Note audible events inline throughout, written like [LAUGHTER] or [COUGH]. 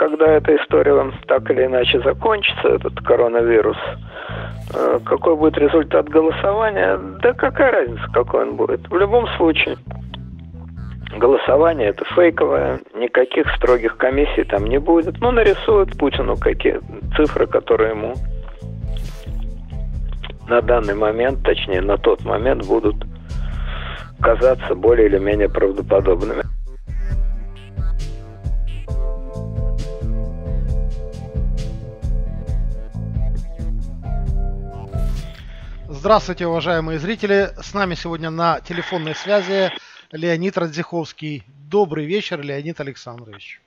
когда эта история так или иначе закончится, этот коронавирус, э, какой будет результат голосования, да какая разница, какой он будет. В любом случае, голосование это фейковое, никаких строгих комиссий там не будет. Ну, нарисуют Путину какие цифры, которые ему на данный момент, точнее на тот момент будут казаться более или менее правдоподобными. Здравствуйте, уважаемые зрители. С нами сегодня на телефонной связи Леонид Радзиховский. Добрый вечер, Леонид Александрович.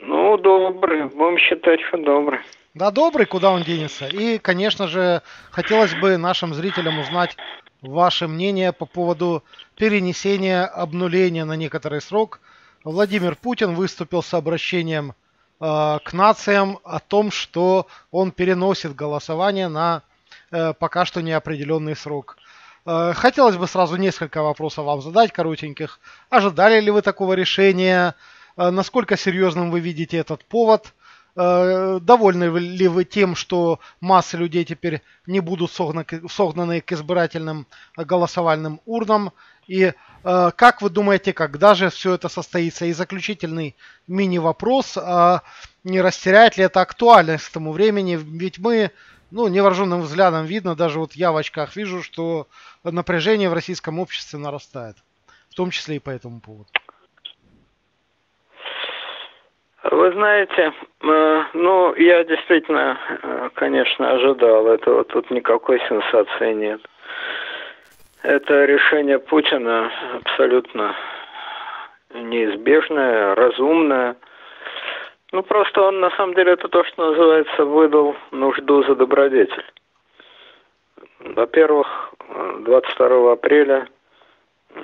Ну, добрый. Будем считать, что добрый. Да, добрый, куда он денется. И, конечно же, хотелось бы нашим зрителям узнать ваше мнение по поводу перенесения обнуления на некоторый срок. Владимир Путин выступил с обращением э, к нациям о том, что он переносит голосование на пока что неопределенный срок. Э, хотелось бы сразу несколько вопросов вам задать, коротеньких. Ожидали ли вы такого решения? Э, насколько серьезным вы видите этот повод? Э, довольны ли вы тем, что массы людей теперь не будут согнаны к избирательным голосовальным урнам? И как вы думаете, когда же все это состоится? И заключительный мини-вопрос, не растеряет ли это актуальность к тому времени? Ведь мы ну, невооруженным взглядом видно, даже вот я в очках вижу, что напряжение в российском обществе нарастает. В том числе и по этому поводу. Вы знаете, э, ну, я действительно, э, конечно, ожидал этого. Тут никакой сенсации нет. Это решение Путина абсолютно неизбежное, разумное. Ну, просто он, на самом деле, это то, что называется, выдал нужду за добродетель. Во-первых, 22 апреля,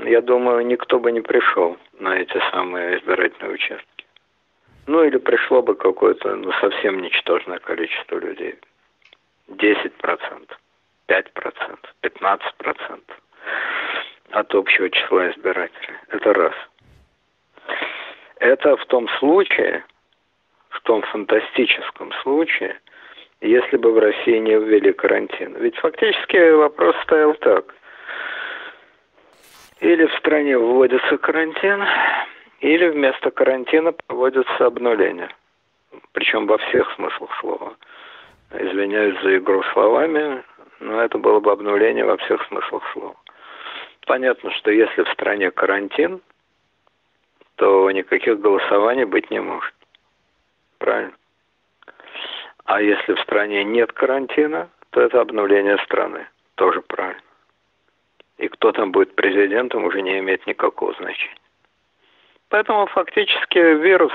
я думаю, никто бы не пришел на эти самые избирательные участки. Ну, или пришло бы какое-то ну, совсем ничтожное количество людей. 10%, 5%, 15% от общего числа избирателей. Это раз. Это в том случае, в том фантастическом случае, если бы в России не ввели карантин. Ведь фактически вопрос стоял так. Или в стране вводится карантин, или вместо карантина проводится обнуление. Причем во всех смыслах слова. Извиняюсь за игру словами, но это было бы обнуление во всех смыслах слова. Понятно, что если в стране карантин, то никаких голосований быть не может. Правильно? А если в стране нет карантина, то это обнуление страны. Тоже правильно. И кто там будет президентом, уже не имеет никакого значения. Поэтому фактически вирус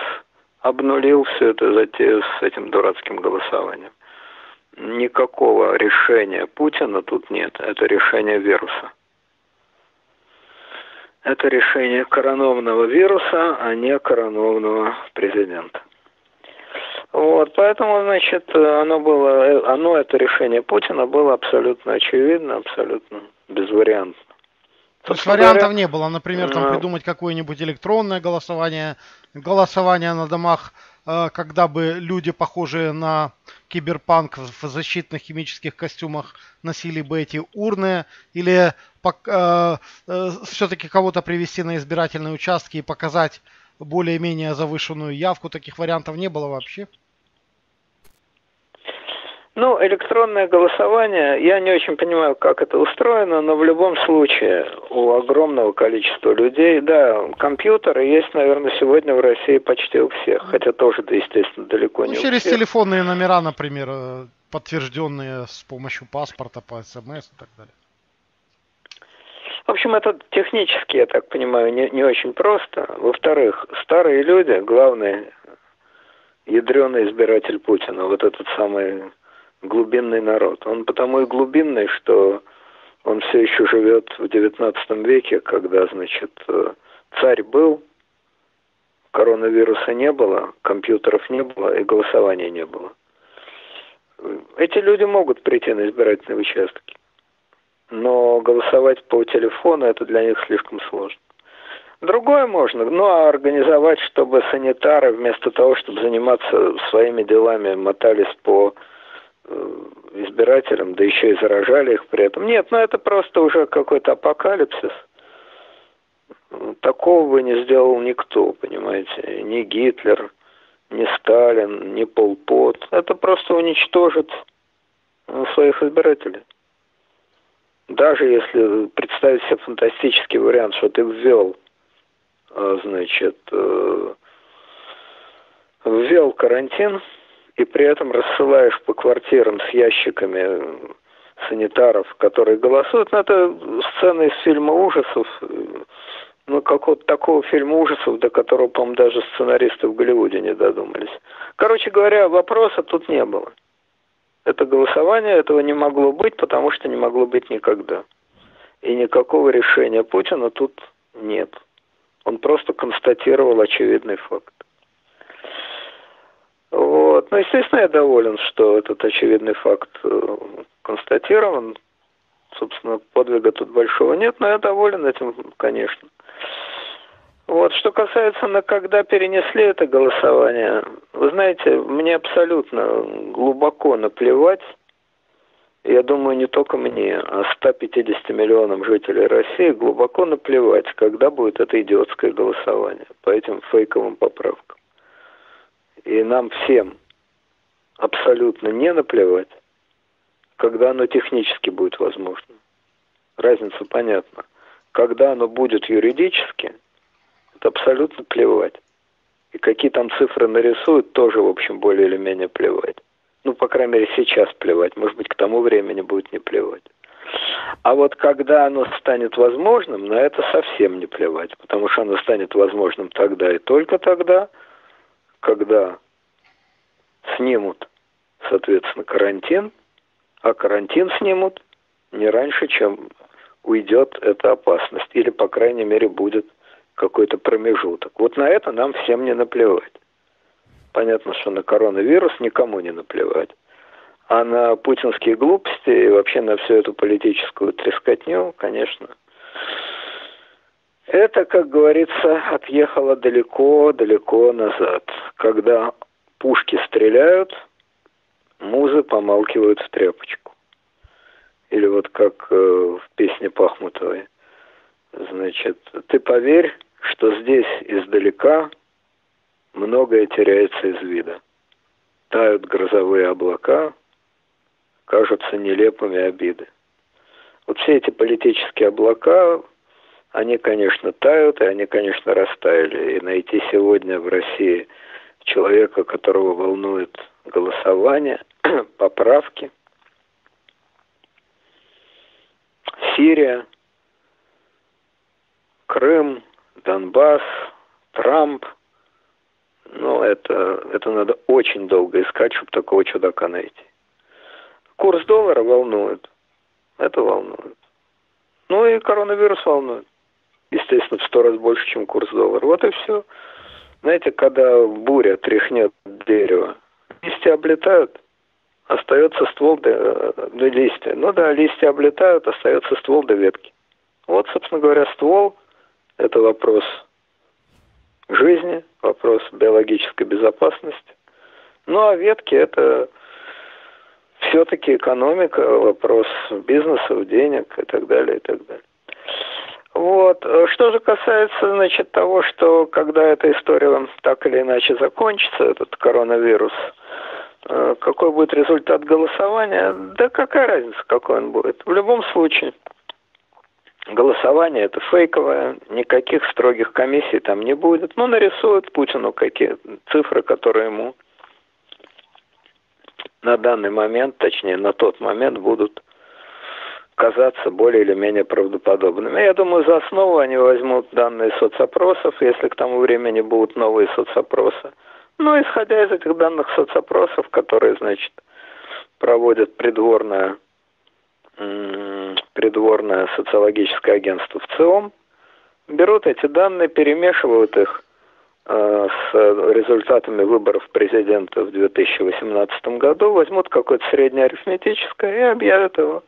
обнулил всю эту затею с этим дурацким голосованием. Никакого решения Путина тут нет. Это решение вируса. Это решение коронованного вируса, а не коронованного президента. Вот, поэтому, значит, оно было, оно, это решение Путина было абсолютно очевидно, абсолютно безвариантно. То есть вариантов не было, например, там придумать какое-нибудь электронное голосование, голосование на домах, э, когда бы люди, похожие на киберпанк в защитных химических костюмах, носили бы эти урны, или э, э, все-таки кого-то привести на избирательные участки и показать более-менее завышенную явку, таких вариантов не было вообще? Ну, электронное голосование, я не очень понимаю, как это устроено, но в любом случае у огромного количества людей, да, компьютеры есть, наверное, сегодня в России почти у всех, хотя тоже, да, естественно, далеко ну, не через у всех. телефонные номера, например, э, подтвержденные с помощью паспорта по СМС и так далее. В общем, это технически, я так понимаю, не, не очень просто. Во-вторых, старые люди, главный ядреный избиратель Путина, вот этот самый глубинный народ. Он потому и глубинный, что он все еще живет в XIX веке, когда, значит, э, царь был, коронавируса не было, компьютеров не было и голосования не было. Эти люди могут прийти на избирательные участки, но голосовать по телефону это для них слишком сложно. Другое можно, ну а организовать, чтобы санитары вместо того, чтобы заниматься своими делами, мотались по э, избирателям, да еще и заражали их при этом. Нет, ну это просто уже какой-то апокалипсис. Такого бы не сделал никто, понимаете, ни Гитлер, ни Сталин, ни Пол Пот. Это просто уничтожит э, своих избирателей. Даже если представить себе фантастический вариант, что ты ввел а, значит, э, ввел карантин и при этом рассылаешь по квартирам с ящиками санитаров, которые голосуют. Ну, это сцена из фильма ужасов, ну, какого-то такого фильма ужасов, до которого, по-моему, даже сценаристы в Голливуде не додумались. Короче говоря, вопроса тут не было. Это голосование, этого не могло быть, потому что не могло быть никогда. И никакого решения Путина тут нет. Он просто констатировал очевидный факт. Вот. Ну, естественно, я доволен, что этот очевидный факт э, констатирован. Собственно, подвига тут большого нет, но я доволен этим, конечно. Вот, что касается, на когда перенесли это голосование, вы знаете, мне абсолютно глубоко наплевать, я думаю, не только мне, а 150 миллионам жителей России глубоко наплевать, когда будет это идиотское голосование по этим фейковым поправкам. И нам всем абсолютно не наплевать, когда оно технически будет возможно. Разница понятна. Когда оно будет юридически, это абсолютно плевать. И какие там цифры нарисуют, тоже, в общем, более или менее плевать. Ну, по крайней мере, сейчас плевать. Может быть, к тому времени будет не плевать. А вот когда оно станет возможным, на это совсем не плевать, потому что оно станет возможным тогда и только тогда, когда снимут, соответственно, карантин, а карантин снимут не раньше, чем уйдет эта опасность, или, по крайней мере, будет какой-то промежуток. Вот на это нам всем не наплевать. Понятно, что на коронавирус никому не наплевать. А на путинские глупости и вообще на всю эту политическую трескотню, конечно, это, как говорится, отъехало далеко-далеко назад. Когда пушки стреляют, музы помалкивают в тряпочку. Или вот как э, в песне Пахмутовой. Значит, ты поверь, что здесь издалека многое теряется из вида. Тают грозовые облака, кажутся нелепыми обиды. Вот все эти политические облака, они, конечно, тают, и они, конечно, растаяли. И найти сегодня в России человека, которого волнует голосование, [CLEARS THROAT] поправки, Сирия, Крым, Донбасс, Трамп – ну, это, это надо очень долго искать, чтобы такого чудака найти. Курс доллара волнует. Это волнует. Ну и коронавирус волнует. Естественно, в сто раз больше, чем курс доллара. Вот и все. Знаете, когда буря тряхнет дерево, листья облетают, остается ствол до, до листья. Ну да, листья облетают, остается ствол до ветки. Вот, собственно говоря, ствол – это вопрос жизни, вопрос биологической безопасности. Ну а ветки это все-таки экономика, вопрос бизнесов, денег и так далее, и так далее. Вот. Что же касается, значит, того, что когда эта история так или иначе закончится, этот коронавирус, э, какой будет результат голосования, да какая разница, какой он будет. В любом случае, Голосование это фейковое, никаких строгих комиссий там не будет. Ну, нарисуют Путину какие цифры, которые ему на данный момент, точнее, на тот момент будут казаться более или менее правдоподобными. Я думаю, за основу они возьмут данные соцопросов, если к тому времени будут новые соцопросы. Ну, исходя из этих данных соцопросов, которые, значит, проводят придворная придворное социологическое агентство в ЦИОМ, берут эти данные, перемешивают их э, с результатами выборов президента в 2018 году, возьмут какое-то среднее арифметическое и объявят его.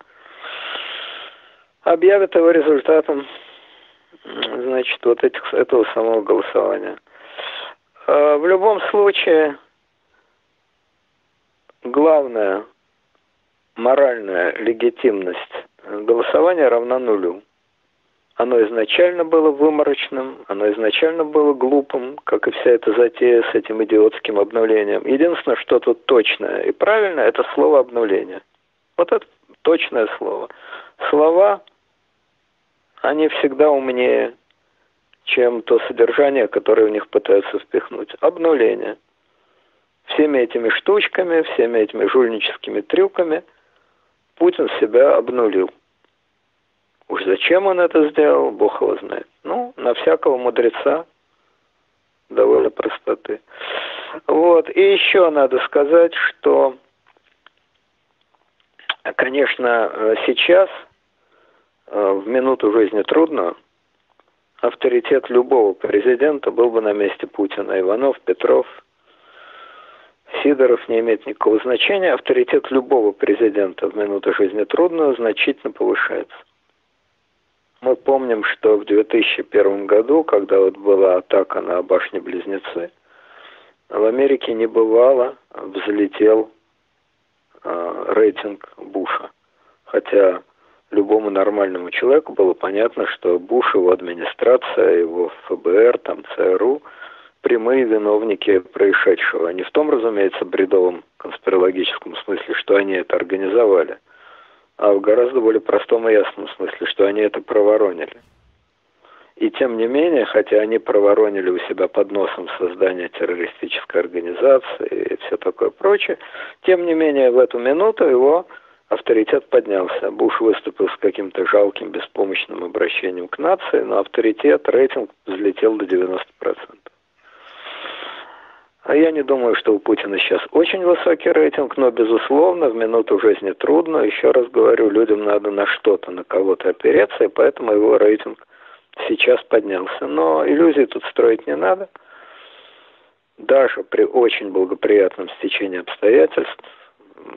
Объявят его результатом значит, вот этих, этого самого голосования. А, в любом случае, главная моральная легитимность голосования равна нулю. Оно изначально было выморочным, оно изначально было глупым, как и вся эта затея с этим идиотским обновлением. Единственное, что тут точное и правильное, это слово обновление. Вот это точное слово. Слова, они всегда умнее, чем то содержание, которое в них пытаются впихнуть. Обнуление. Всеми этими штучками, всеми этими жульническими трюками Путин себя обнулил. Уж зачем он это сделал, Бог его знает. Ну, на всякого мудреца довольно простоты. Вот. И еще надо сказать, что, конечно, сейчас, э, в минуту жизни трудно, авторитет любого президента был бы на месте Путина. Иванов, Петров, Сидоров не имеет никакого значения. Авторитет любого президента в минуту жизни трудно значительно повышается. Мы помним, что в 2001 году, когда вот была атака на башни-близнецы, в Америке не бывало, взлетел э, рейтинг Буша. Хотя любому нормальному человеку было понятно, что Буш, его администрация, его ФБР, там ЦРУ – прямые виновники происшедшего. Не в том, разумеется, бредовом конспирологическом смысле, что они это организовали – а в гораздо более простом и ясном смысле, что они это проворонили. И тем не менее, хотя они проворонили у себя под носом создание террористической организации и все такое прочее, тем не менее в эту минуту его авторитет поднялся. Буш выступил с каким-то жалким, беспомощным обращением к нации, но авторитет, рейтинг взлетел до 90%. А я не думаю, что у Путина сейчас очень высокий рейтинг, но, безусловно, в минуту жизни трудно. Еще раз говорю, людям надо на что-то, на кого-то опереться, и поэтому его рейтинг сейчас поднялся. Но иллюзий тут строить не надо. Даже при очень благоприятном стечении обстоятельств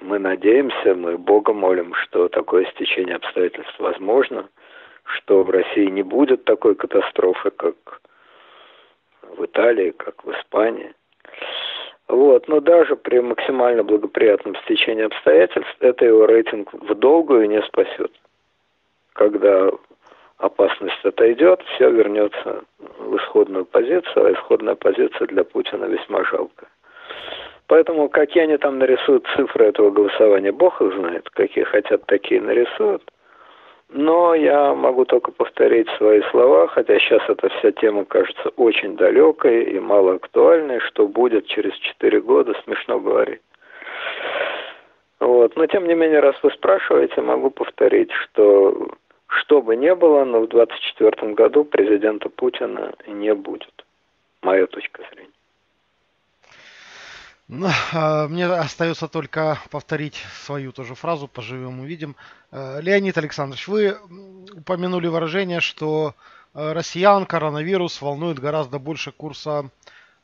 мы надеемся, мы Бога молим, что такое стечение обстоятельств возможно, что в России не будет такой катастрофы, как в Италии, как в Испании. Вот, но даже при максимально благоприятном стечении обстоятельств это его рейтинг в долгую не спасет. Когда опасность отойдет, все вернется в исходную позицию, а исходная позиция для Путина весьма жалкая. Поэтому какие они там нарисуют цифры этого голосования, Бог их знает, какие хотят, такие нарисуют. Но я могу только повторить свои слова, хотя сейчас эта вся тема кажется очень далекой и мало актуальной, что будет через 4 года, смешно говорить. Вот. Но тем не менее, раз вы спрашиваете, могу повторить, что что бы ни было, но в 2024 году президента Путина не будет. Моя точка зрения. Ну, а, мне остается только повторить свою тоже фразу «поживем, увидим». Э, Леонид Александрович, вы упомянули выражение, что э, россиян коронавирус волнует гораздо больше курса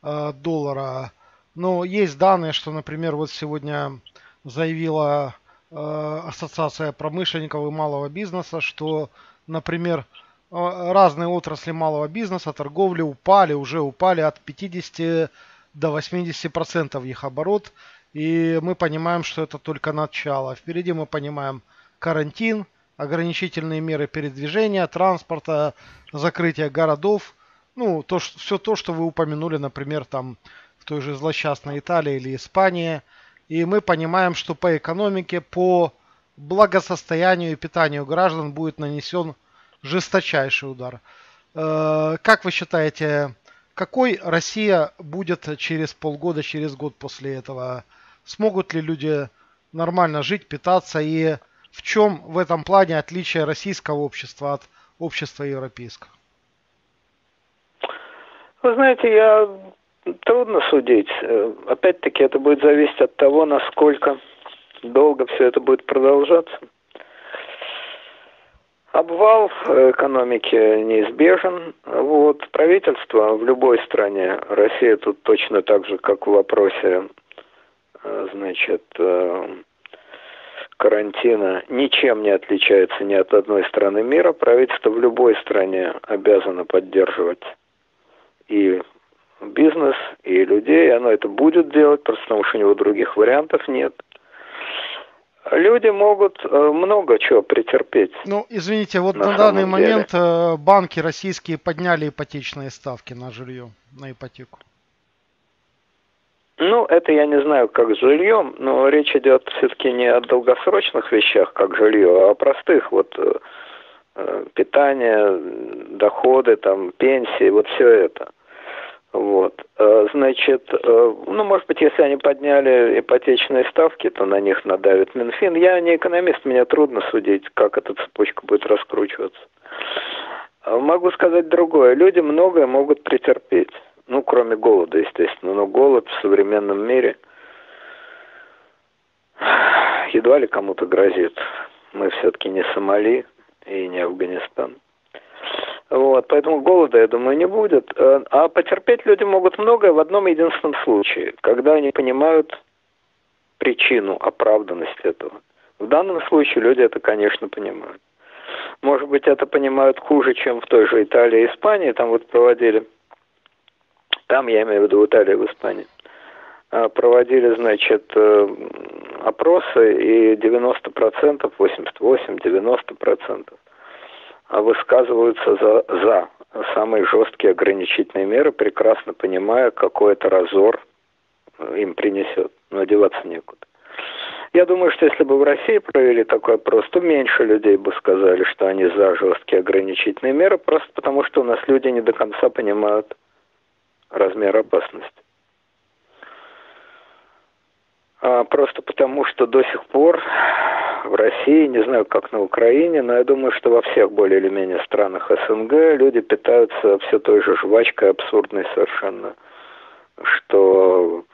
э, доллара. Но есть данные, что, например, вот сегодня заявила Ассоциация промышленников и малого бизнеса, что, например, разные отрасли малого бизнеса, торговли упали, уже упали от 50 до 80% их оборот. И мы понимаем, что это только начало. Впереди мы понимаем карантин, ограничительные меры передвижения, транспорта, закрытие городов. Ну, то, что, все то, что вы упомянули, например, там в той же злосчастной Италии или Испании. И мы понимаем, что по экономике, по благосостоянию и питанию граждан будет нанесен жесточайший удар. Э, как вы считаете, какой Россия будет через полгода, через год после этого? Смогут ли люди нормально жить, питаться? И в чем в этом плане отличие российского общества от общества европейского? Вы знаете, я трудно судить. Опять-таки это будет зависеть от того, насколько долго все это будет продолжаться. Обвал экономики неизбежен. Вот правительство в любой стране, Россия тут точно так же, как в вопросе, э, значит, э, карантина ничем не отличается ни от одной страны мира. Правительство в любой стране обязано поддерживать и бизнес, и людей. Оно это будет делать, просто потому что у него других вариантов нет. Люди могут э, много чего претерпеть. Ну, извините, вот на, на данный деле. момент э, банки российские подняли ипотечные ставки на жилье, на ипотеку. Ну, это я не знаю, как с жильем, но речь идет все-таки не о долгосрочных вещах, как жилье, а о простых, вот э, питание, доходы, там, пенсии, вот все это. Вот. Э, значит, ну, может быть, если они подняли ипотечные ставки, то на них надавит Минфин. Я не экономист, мне трудно судить, как эта цепочка будет раскручиваться. Могу сказать другое. Люди многое могут претерпеть. Ну, кроме голода, естественно. Но голод в современном мире [SIGHS] едва ли кому-то грозит. Мы все-таки не Сомали и не Афганистан. Вот, поэтому голода, я думаю, не будет. Э, а потерпеть люди могут многое в одном единственном случае, когда они понимают причину, оправданность этого. В данном случае люди это, конечно, понимают. Может быть, это понимают хуже, чем в той же Италии и Испании. Там вот проводили там, я имею в виду в Италии, в Испании, а, проводили, значит, э, опросы, и 90%, 88-90% высказываются за, за самые жесткие ограничительные меры, прекрасно понимая, какой это разор им принесет. Но одеваться некуда. Я думаю, что если бы в России провели такой опрос, то меньше людей бы сказали, что они за жесткие ограничительные меры, просто потому что у нас люди не до конца понимают, размер опасности. А просто потому, что до сих пор в России, не знаю, как на Украине, но я думаю, что во всех более или менее странах СНГ люди питаются все той же жвачкой абсурдной совершенно, что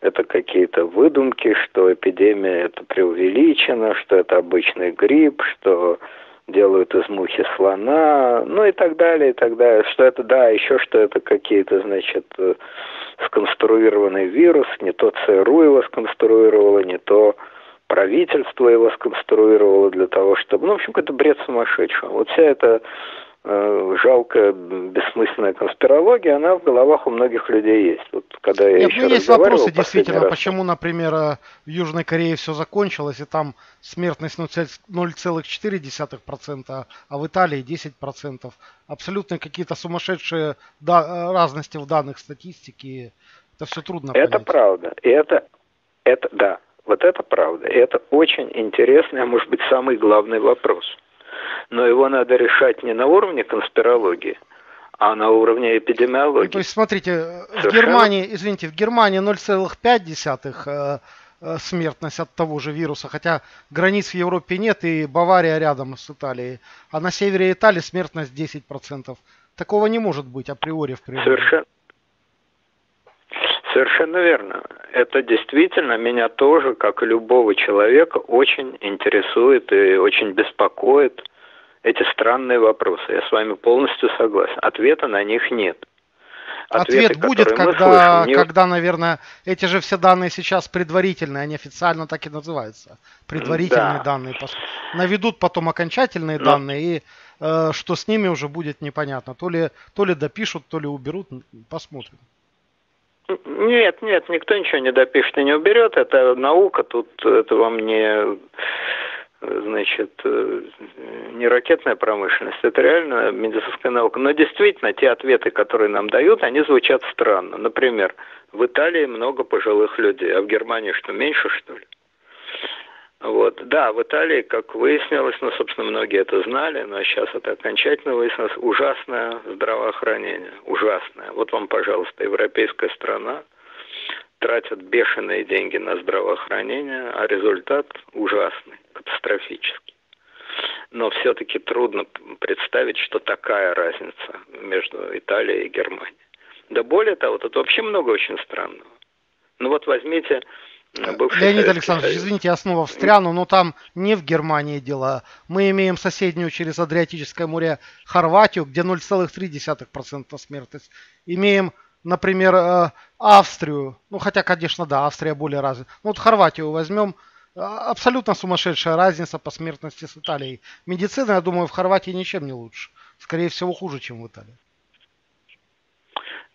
это какие-то выдумки, что эпидемия это преувеличена, что это обычный грипп, что делают из мухи слона, ну и так далее, и так далее. Что это, да, еще что это какие-то, значит, э, сконструированный вирус, не то ЦРУ его сконструировало, не то правительство его сконструировало для того, чтобы... Ну, в общем, это бред сумасшедшего. Вот вся эта Э, жалкая, бессмысленная конспирология, она в головах у многих людей есть. Вот когда я Нет, еще ну, есть вопросы, действительно, раз... почему, например, э, в Южной Корее все закончилось, и там смертность 0,4%, а в Италии 10%. Абсолютно какие-то сумасшедшие э, разности в данных статистики. Это все трудно Это понять. правда. И это, это, да, вот это правда. И это очень интересный, а может быть, самый главный вопрос – но его надо решать не на уровне конспирологии, а на уровне эпидемиологии. Ну, то есть, смотрите, Совершенно... в Германии, извините, в Германии 0,5 э, э, смертность от того же вируса, хотя границ в Европе нет, и Бавария рядом с Италией. А на севере Италии смертность 10%. Такого не может быть априори в природе. Совершенно, Совершенно верно. Это действительно меня тоже, как и любого человека, очень интересует и очень беспокоит эти странные вопросы. Я с вами полностью согласен. Ответа на них нет. Ответы, Ответ будет, когда, слышим, не... когда, наверное, эти же все данные сейчас предварительные, они официально так и называются. Предварительные да. данные. Наведут потом окончательные Но... данные, и э, что с ними уже будет непонятно. То ли, то ли допишут, то ли уберут, посмотрим. Нет, нет, никто ничего не допишет и не уберет. Это наука, тут это вам не значит, не ракетная промышленность, это реально медицинская наука. Но действительно, те ответы, которые нам дают, они звучат странно. Например, в Италии много пожилых людей, а в Германии что, меньше, что ли? Вот. Да, в Италии, как выяснилось, ну, собственно, многие это знали, но сейчас это окончательно выяснилось, ужасное здравоохранение, ужасное. Вот вам, пожалуйста, европейская страна, тратят бешеные деньги на здравоохранение, а результат ужасный, катастрофический. Но все-таки трудно представить, что такая разница между Италией и Германией. Да более того, тут вообще много очень странного. Ну вот возьмите Бывший Леонид Александрович, Союз. извините, я снова встряну, но там не в Германии дела. Мы имеем соседнюю через Адриатическое море Хорватию, где 0,3% смертность. Имеем, например, э, Австрию, ну хотя, конечно, да, Австрия более развита. Ну вот Хорватию возьмем, А, абсолютно сумасшедшая разница по смертности с Италией. Медицина, я думаю, в Хорватии ничем не лучше. Скорее всего, хуже, чем в Италии.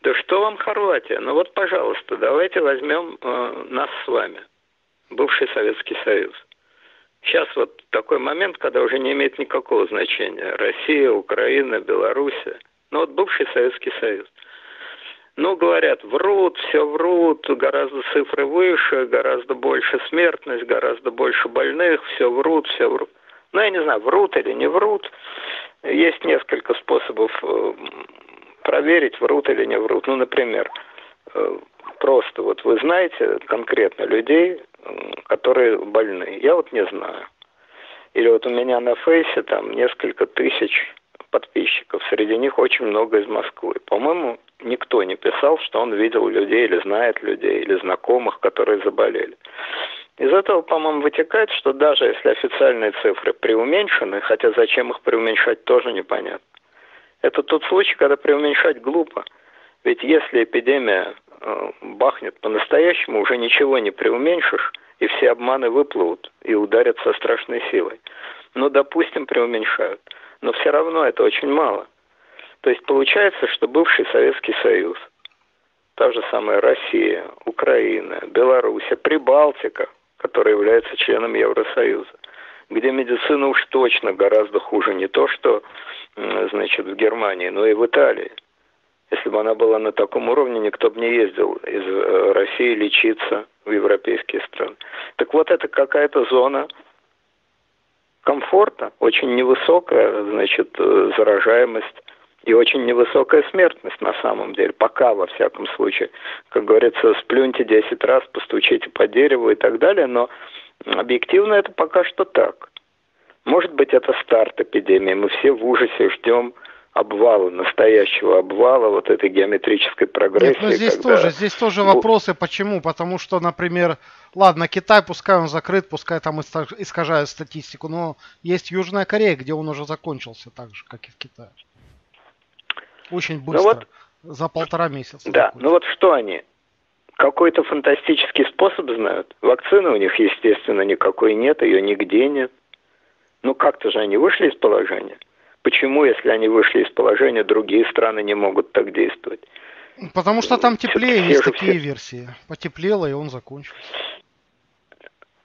Да что вам Хорватия? Ну вот, пожалуйста, давайте возьмем э, нас с вами, бывший Советский Союз. Сейчас вот такой момент, когда уже не имеет никакого значения. Россия, Украина, Белоруссия. Ну вот бывший Советский Союз. Ну, говорят, врут, все врут, гораздо цифры выше, гораздо больше смертность, гораздо больше больных, все врут, все врут. Ну, я не знаю, врут или не врут. Есть несколько способов э, проверить, врут или не врут. Ну, например, э, просто вот вы знаете конкретно людей, которые больны. Я вот не знаю. Или вот у меня на фейсе там несколько тысяч подписчиков. Среди них очень много из Москвы. По-моему, никто не писал, что он видел людей или знает людей, или знакомых, которые заболели. Из этого, по-моему, вытекает, что даже если официальные цифры преуменьшены, хотя зачем их преуменьшать, тоже непонятно. Это тот случай, когда преуменьшать глупо. Ведь если эпидемия э, бахнет по-настоящему, уже ничего не преуменьшишь, и все обманы выплывут и ударят со страшной силой. Ну, допустим, преуменьшают. Но все равно это очень мало. То есть получается, что бывший Советский Союз, та же самая Россия, Украина, Беларусь, Прибалтика, которая является членом Евросоюза, где медицина уж точно гораздо хуже не то, что значит, в Германии, но и в Италии. Если бы она была на таком уровне, никто бы не ездил из э, России лечиться в европейские страны. Так вот, это какая-то зона комфорта, очень невысокая, значит, э, заражаемость и очень невысокая смертность на самом деле, пока во всяком случае. Как говорится, сплюньте 10 раз, постучите по дереву и так далее, но объективно это пока что так. Может быть, это старт эпидемии. Мы все в ужасе ждем обвала, настоящего обвала вот этой геометрической прогрессии. Нет, но здесь когда... тоже, здесь тоже вопросы, почему? Потому что, например, ладно, Китай, пускай он закрыт, пускай там искажают статистику, но есть Южная Корея, где он уже закончился так же, как и в Китае. Очень ну быстро, ну вот, за полтора месяца. Да, ну вот что они? Какой-то фантастический способ знают. Вакцины у них, естественно, никакой нет, ее нигде нет. Ну как-то же они вышли из положения. Почему, если они вышли из положения, другие страны не могут так действовать? Потому что там теплее, все есть такие все... версии. Потеплело, и он закончился.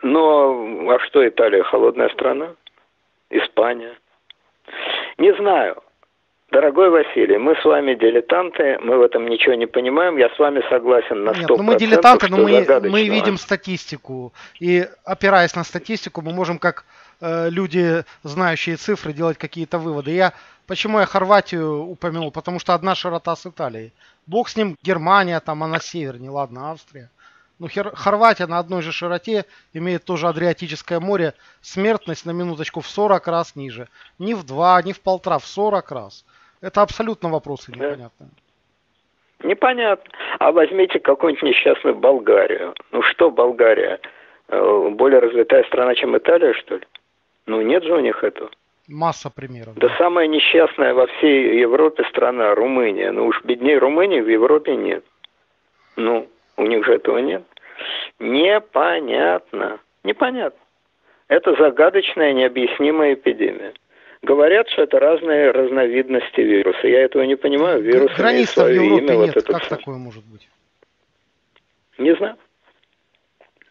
Но, а что Италия, холодная страна? Испания? Не знаю. Дорогой Василий, мы с вами дилетанты, мы в этом ничего не понимаем, я с вами согласен на 100%. Нет, ну мы дилетанты, но мы, мы видим статистику. И опираясь на статистику, мы можем как Э, люди, знающие цифры, делать какие-то выводы. Я почему я Хорватию упомянул? Потому что одна широта с Италией. Бог с ним, Германия, там она севернее, ладно, Австрия. Но Хер... Хорватия на одной же широте имеет тоже Адриатическое море. Смертность на минуточку в 40 раз ниже. Не в 2, не в полтора, в 40 раз. Это абсолютно вопросы непонятные. Непонятно. А возьмите какую-нибудь несчастную Болгарию. Ну что Болгария? Э, более развитая страна, чем Италия, что ли? Ну, нет же у них этого. Масса примеров. Да, да самая несчастная во всей Европе страна Румыния. Ну уж беднее Румынии в Европе нет. Ну, у них же этого нет. Непонятно. Непонятно. Это загадочная, необъяснимая эпидемия. Говорят, что это разные разновидности вируса. Я этого не понимаю. Вирус Границ в Европе имя, нет. Вот как такое может быть? Не знаю.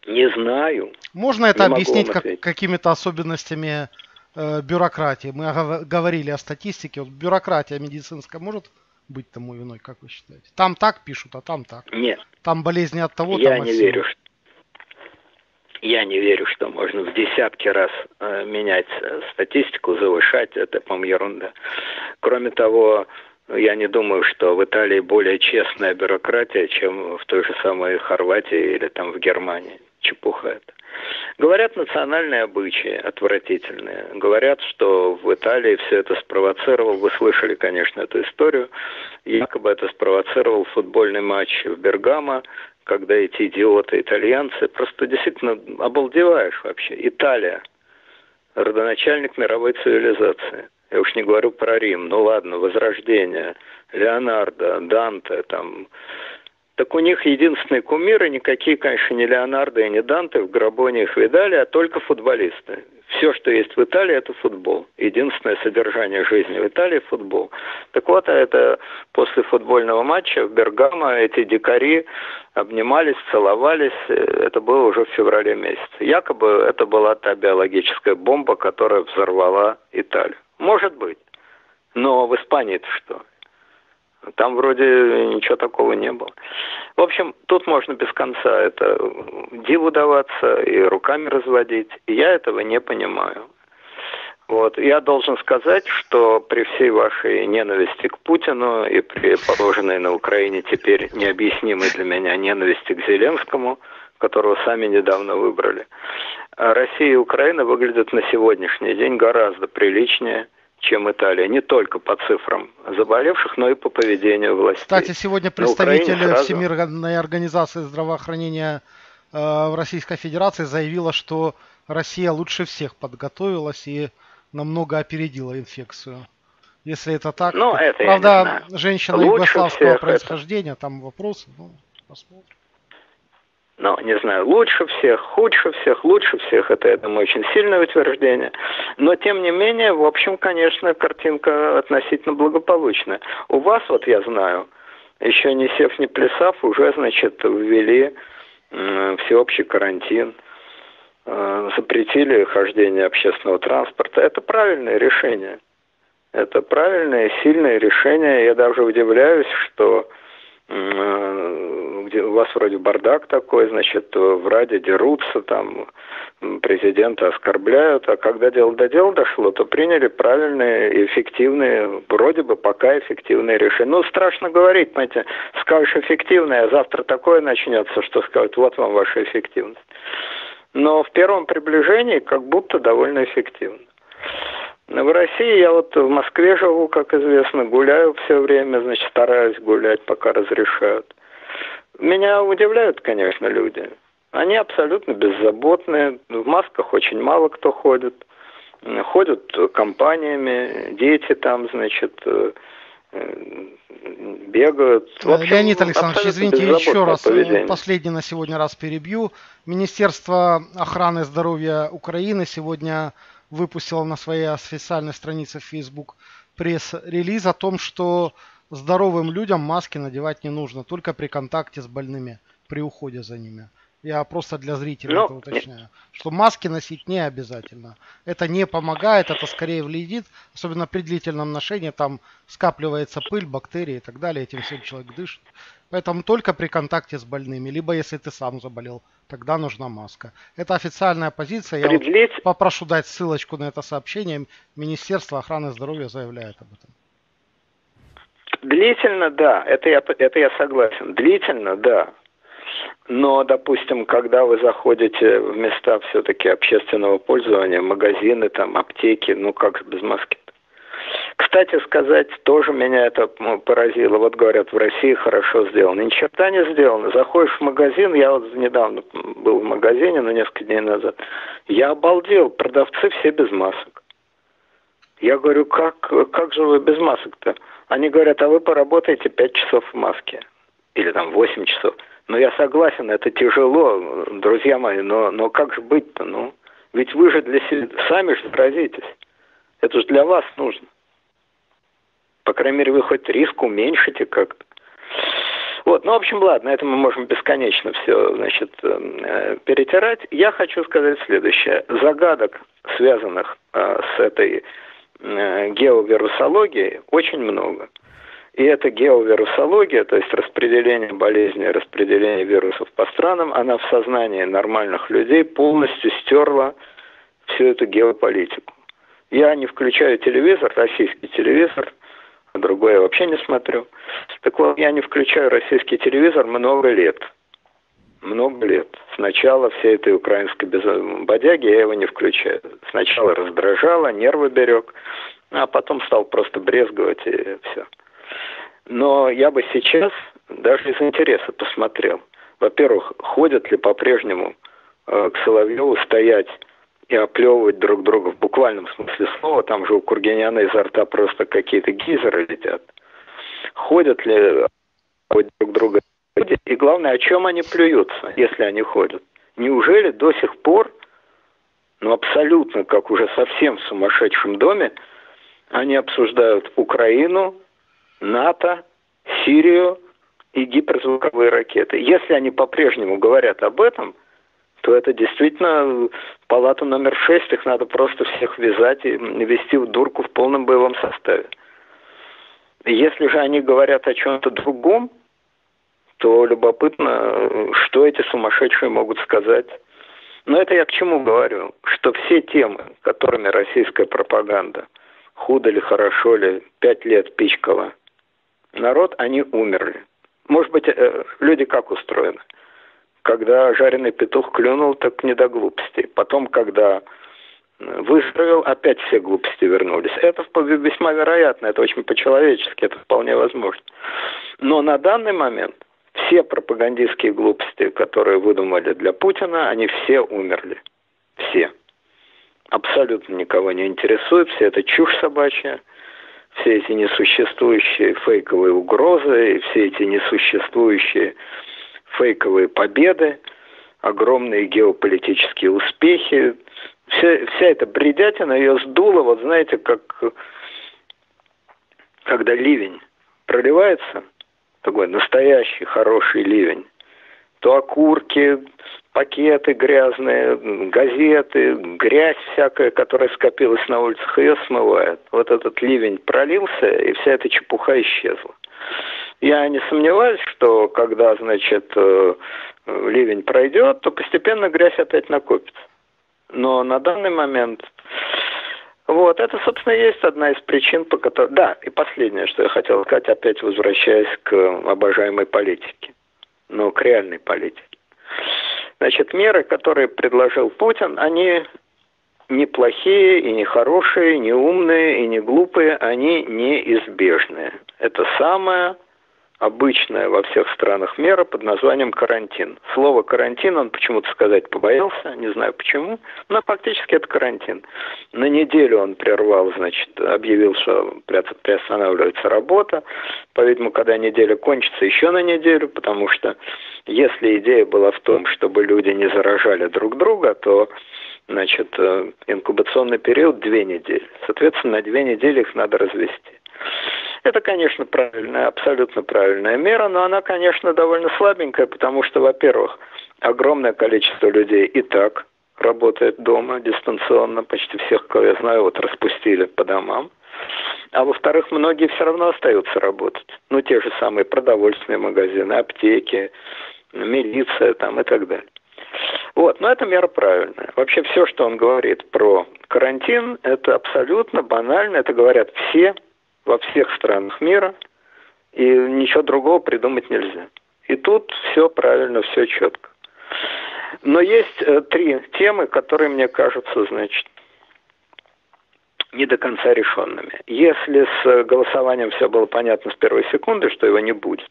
Не знаю. Можно это объяснить как, какими-то особенностями э, бюрократии? Мы говорили о статистике. Вот бюрократия медицинская может быть тому виной, как вы считаете? Там так пишут, а там так. Нет. Там болезни от того, Я там не верю. Что... Я не верю, что можно в десятки раз э, менять э, статистику, завышать. Это, по-моему, ерунда. Кроме того, я не думаю, что в Италии более честная бюрократия, чем в той же самой Хорватии или там в Германии чепуха это. Говорят, национальные обычаи отвратительные. Говорят, что в Италии все это спровоцировал, вы слышали, конечно, эту историю, якобы это спровоцировал футбольный матч в Бергамо, когда эти идиоты итальянцы, просто действительно обалдеваешь вообще. Италия, родоначальник мировой цивилизации. Я уж не говорю про Рим, ну ладно, Возрождение, Леонардо, Данте, там, Так у них единственные кумиры, никакие, конечно, не Леонардо и не Данте, в гробу не их видали, а только футболисты. Все, что есть в Италии, это футбол. Единственное содержание жизни в Италии – футбол. Так вот, это после футбольного матча в Бергамо эти дикари обнимались, целовались. Это было уже в феврале месяце. Якобы это была та биологическая бомба, которая взорвала Италию. Может быть. Но в Испании-то что? Там вроде ничего такого не было. В общем, тут можно без конца это диву даваться и руками разводить. Я этого не понимаю. Вот. Я должен сказать, что при всей вашей ненависти к Путину и при положенной на Украине теперь необъяснимой для меня ненависти к Зеленскому, которого сами недавно выбрали, Россия и Украина выглядят на сегодняшний день гораздо приличнее – чем Италия, не только по цифрам заболевших, но и по поведению властей. Кстати, сегодня представитель сразу... Всемирной организации здравоохранения э, в Российской Федерации заявила, что Россия лучше всех подготовилась и намного опередила инфекцию. Если это так, ну, это правда, женщина югославского происхождения, это... там вопросы, ну, посмотрим ну, не знаю, лучше всех, худше всех, лучше всех, это, я думаю, очень сильное утверждение. Но, тем не менее, в общем, конечно, картинка относительно благополучная. У вас, вот я знаю, еще не сев, не плясав, уже, значит, ввели всеобщий карантин, э, запретили хождение общественного транспорта. Это правильное решение. Это правильное, сильное решение. Я даже удивляюсь, что Э, где у вас вроде бардак такой, значит, в Раде дерутся, там президента оскорбляют, а когда дело до дела дошло, то приняли правильные, эффективные, вроде бы пока эффективные решения. Ну, страшно говорить, понимаете, скажешь эффективное, а завтра такое начнется, что скажут, вот вам ваша эффективность. Но в первом приближении как будто довольно эффективно. В России я вот в Москве живу, как известно, гуляю все время, значит, стараюсь гулять, пока разрешают. Меня удивляют, конечно, люди. Они абсолютно беззаботные, в масках очень мало кто ходит. Ходят компаниями, дети там, значит, э, бегают. В общем, Леонид Александрович, извините, еще раз, э, поведение. последний на сегодня раз перебью. Министерство охраны здоровья Украины сегодня выпустила на своей официальной странице в Facebook пресс-релиз о том, что здоровым людям маски надевать не нужно, только при контакте с больными, при уходе за ними. Я просто для зрителей. Ну, это уточняю. Что маски носить не обязательно. Это не помогает, это скорее вредит. Особенно при длительном ношении там скапливается пыль, бактерии и так далее. Этим всем человек дышит. Поэтому только при контакте с больными. Либо если ты сам заболел, тогда нужна маска. Это официальная позиция. Я Предлить... вот попрошу дать ссылочку на это сообщение. Министерство охраны здоровья заявляет об этом. Длительно, да, это я, это я согласен. Длительно, да. Но, допустим, когда вы заходите в места все-таки общественного пользования, магазины, там, аптеки, ну как без маски? Кстати сказать, тоже меня это поразило. Вот говорят, в России хорошо сделано. Ни черта не сделано. Заходишь в магазин, я вот недавно был в магазине, но несколько дней назад. Я обалдел, продавцы все без масок. Я говорю, как, как же вы без масок-то? Они говорят, а вы поработаете 5 часов в маске. Или там 8 часов. Ну, я согласен, это тяжело, друзья мои, но, но как же быть-то, ну? Ведь вы же для себя, сами же заразитесь. Это же для вас нужно. По крайней мере, вы хоть риск уменьшите как-то. Вот, ну, в общем, ладно, это мы можем бесконечно все, значит, э, перетирать. Я хочу сказать следующее. Загадок, связанных э, с этой э, геовирусологией, очень много. И эта геовирусология, то есть распределение болезней, распределение вирусов по странам, она в сознании нормальных людей полностью стерла всю эту геополитику. Я не включаю телевизор, российский телевизор, а другой я вообще не смотрю. Так вот, я не включаю российский телевизор много лет. Много лет. Сначала всей этой украинской бодяги я его не включаю. Сначала раздражало, нервы берег, а потом стал просто брезговать и все. Но я бы сейчас даже из интереса посмотрел. Во-первых, ходят ли по-прежнему э, к Соловьеву стоять и оплевывать друг друга в буквальном смысле слова. Там же у Кургиняна изо рта просто какие-то гейзеры летят. Ходят ли друг друга И главное, о чем они плюются, если они ходят? Неужели до сих пор, ну абсолютно, как уже совсем в сумасшедшем доме, они обсуждают Украину, НАТО, Сирию и гиперзвуковые ракеты. Если они по-прежнему говорят об этом, то это действительно палата номер шесть, их надо просто всех вязать и вести в дурку в полном боевом составе. Если же они говорят о чем-то другом, то любопытно, что эти сумасшедшие могут сказать. Но это я к чему говорю? Что все темы, которыми российская пропаганда, худо ли, хорошо ли, пять лет пичкала народ, они умерли. Может быть, э, люди как устроены? Когда жареный петух клюнул, так не до глупостей. Потом, когда выздоровел, опять все глупости вернулись. Это весьма вероятно, это очень по-человечески, это вполне возможно. Но на данный момент все пропагандистские глупости, которые выдумали для Путина, они все умерли. Все. Абсолютно никого не интересует, все это чушь собачья, все эти несуществующие фейковые угрозы, и все эти несуществующие фейковые победы, огромные геополитические успехи, вся, вся эта бредятина ее сдула, вот знаете, как когда ливень проливается, такой настоящий хороший ливень, то окурки, пакеты грязные, газеты, грязь всякая, которая скопилась на улицах, ее смывает. Вот этот ливень пролился, и вся эта чепуха исчезла. Я не сомневаюсь, что когда, значит, э, ливень пройдет, то постепенно грязь опять накопится. Но на данный момент вот, это, собственно, есть одна из причин, по которой... Да, и последнее, что я хотел сказать, опять возвращаясь к обожаемой политике, но к реальной политике. Значит, меры, которые предложил Путин, они неплохие и не хорошие, не умные и не глупые, они неизбежные. Это самое обычная во всех странах мера под названием карантин. Слово карантин он почему-то сказать побоялся, не знаю почему, но фактически это карантин. На неделю он прервал, значит, объявил, что приостанавливается работа. По-видимому, когда неделя кончится, еще на неделю, потому что если идея была в том, чтобы люди не заражали друг друга, то значит, э, инкубационный период две недели. Соответственно, на две недели их надо развести. Это, конечно, правильная, абсолютно правильная мера, но она, конечно, довольно слабенькая, потому что, во-первых, огромное количество людей и так работает дома дистанционно, почти всех, кого я знаю, вот распустили по домам. А во-вторых, многие все равно остаются работать. Ну, те же самые продовольственные магазины, аптеки, милиция там и так далее. Вот, но эта мера правильная. Вообще все, что он говорит про карантин, это абсолютно банально, это говорят все во всех странах мира, и ничего другого придумать нельзя. И тут все правильно, все четко. Но есть э, три темы, которые мне кажутся, значит, не до конца решенными. Если с голосованием все было понятно с первой секунды, что его не будет,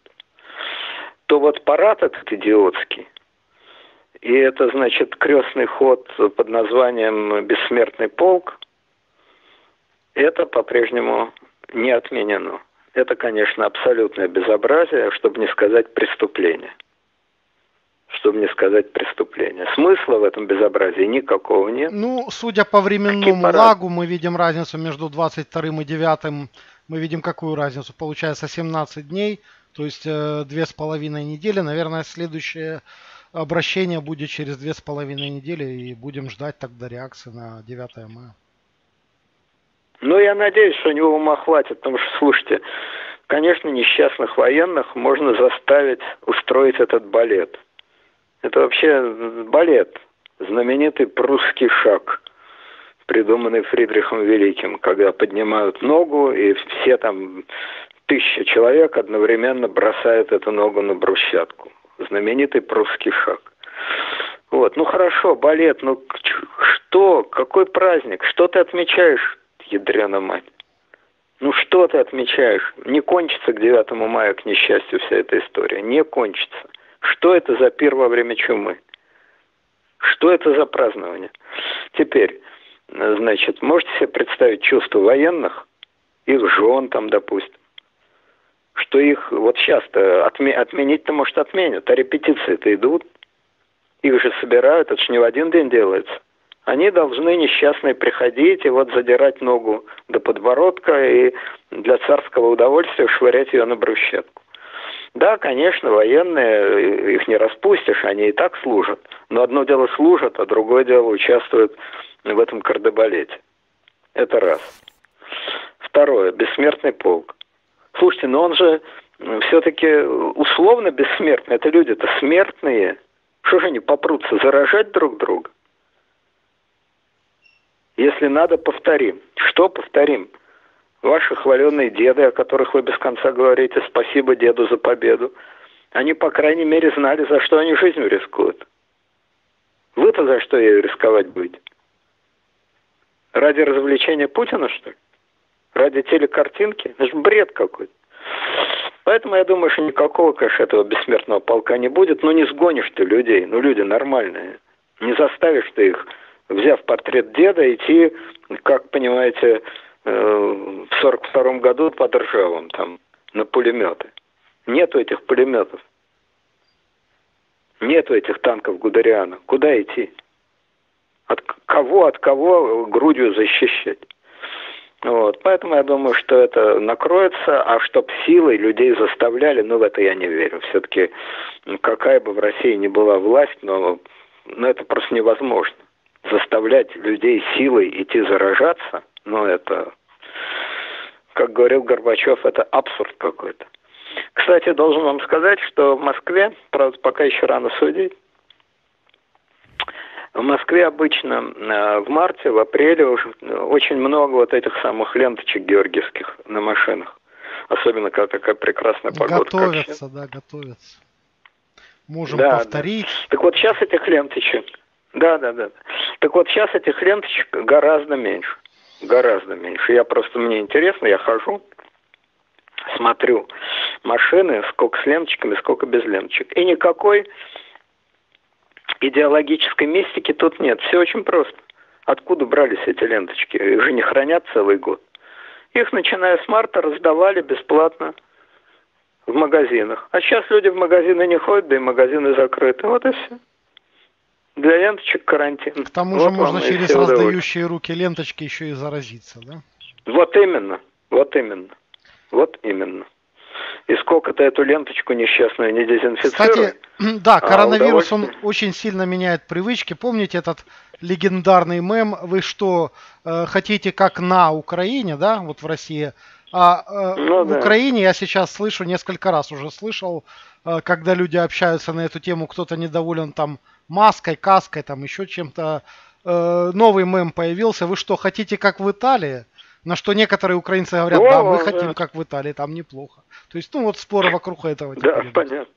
то вот парад этот идиотский, и это, значит, крестный ход под названием «Бессмертный полк», это по-прежнему не отменено. Это, конечно, абсолютное безобразие, чтобы не сказать преступление. Чтобы не сказать преступление. Смысла в этом безобразии никакого нет. Ну, судя по временному лагу, мы видим разницу между 22 и 9. Мы видим какую разницу? Получается 17 дней, то есть э, две с половиной недели. Наверное, следующее обращение будет через две с половиной недели, и будем ждать тогда реакции на 9 мая. Ну, я надеюсь, что у него ума хватит, потому что, слушайте, конечно, несчастных военных можно заставить устроить этот балет. Это вообще балет, знаменитый прусский шаг, придуманный Фридрихом Великим, когда поднимают ногу, и все там тысяча человек одновременно бросают эту ногу на брусчатку. Знаменитый прусский шаг. Вот, ну хорошо, балет, ну что, какой праздник, что ты отмечаешь ядрена мать. Ну что ты отмечаешь? Не кончится к 9 мая, к несчастью, вся эта история. Не кончится. Что это за пир во время чумы? Что это за празднование? Теперь, значит, можете себе представить чувство военных, их жен там, допустим, что их вот сейчас-то отме- отменить-то, может, отменят, а репетиции-то идут. Их же собирают, это же не в один день делается. Они должны несчастные приходить и вот задирать ногу до подбородка и для царского удовольствия швырять ее на брусчатку. Да, конечно, военные, их не распустишь, они и так служат. Но одно дело служат, а другое дело участвуют в этом кардебалете. Это раз. Второе. Бессмертный полк. Слушайте, но он же все-таки условно бессмертный. Это люди-то смертные. Что же они попрутся заражать друг друга? Если надо, повторим. Что повторим? Ваши хваленные деды, о которых вы без конца говорите, спасибо деду за победу, они, по крайней мере, знали, за что они жизнью рискуют. Вы-то за что ею рисковать будете? Ради развлечения Путина, что ли? Ради телекартинки? Это же бред какой-то. Поэтому я думаю, что никакого, конечно, этого бессмертного полка не будет. Ну, не сгонишь ты людей. Ну, люди нормальные. Не заставишь ты их взяв портрет деда, идти, как понимаете, э, в сорок втором году под Ржевом, там, на пулеметы. Нету этих пулеметов. Нету этих танков Гудериана. Куда идти? От кого, от кого грудью защищать? Вот. Поэтому я думаю, что это накроется, а чтоб силой людей заставляли, ну, в это я не верю. Все-таки какая бы в России ни была власть, но, но это просто невозможно заставлять людей силой идти заражаться, ну это, как говорил Горбачев, это абсурд какой-то. Кстати, должен вам сказать, что в Москве, правда, пока еще рано судить, в Москве обычно э, в марте, в апреле уже очень много вот этих самых ленточек георгиевских на машинах. Особенно, когда такая прекрасная погода. Готовятся, да, готовятся. Можем да, повторить. Да. Так вот сейчас этих ленточек да, да, да. Так вот, сейчас этих ленточек гораздо меньше. Гораздо меньше. Я просто, мне интересно, я хожу, смотрю машины, сколько с ленточками, сколько без ленточек. И никакой идеологической мистики тут нет. Все очень просто. Откуда брались эти ленточки? Их же не хранят целый год. Их, начиная с марта, раздавали бесплатно в магазинах. А сейчас люди в магазины не ходят, да и магазины закрыты. Вот и все. Для ленточек карантин. К тому же вот можно через раздающие руки ленточки еще и заразиться, да? Вот именно, вот именно, вот именно. И сколько ты эту ленточку несчастную не дезинфицируешь. Кстати, [CLEARS THROAT] да, а коронавирус, а он очень сильно меняет привычки. Помните этот легендарный мем, вы что, э, хотите как на Украине, да, вот в России, а э, ну, в да. Украине я сейчас слышу, несколько раз уже слышал, э, когда люди общаются на эту тему, кто-то недоволен там маской, каской, там еще чем-то. Э, новый мем появился. Вы что, хотите как в Италии? На что некоторые украинцы говорят, О, да, мы да. хотим как в Италии, там неплохо. То есть, ну вот споры вокруг этого. Да, понятно.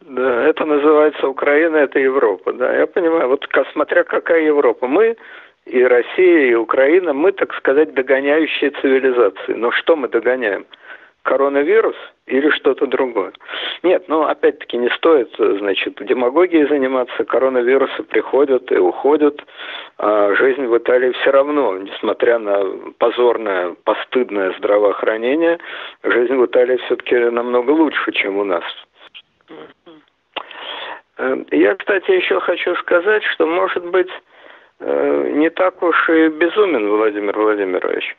Да, это называется Украина, это Европа, да, я понимаю. Вот смотря какая Европа. Мы и Россия, и Украина, мы, так сказать, догоняющие цивилизации. Но что мы догоняем? Коронавирус или что-то другое. Нет, ну опять-таки не стоит, значит, демагогией заниматься. Коронавирусы приходят и уходят. А жизнь в Италии все равно, несмотря на позорное, постыдное здравоохранение, жизнь в Италии все-таки намного лучше, чем у нас. Э, я, кстати, еще хочу сказать, что, может быть, э, не так уж и безумен Владимир Владимирович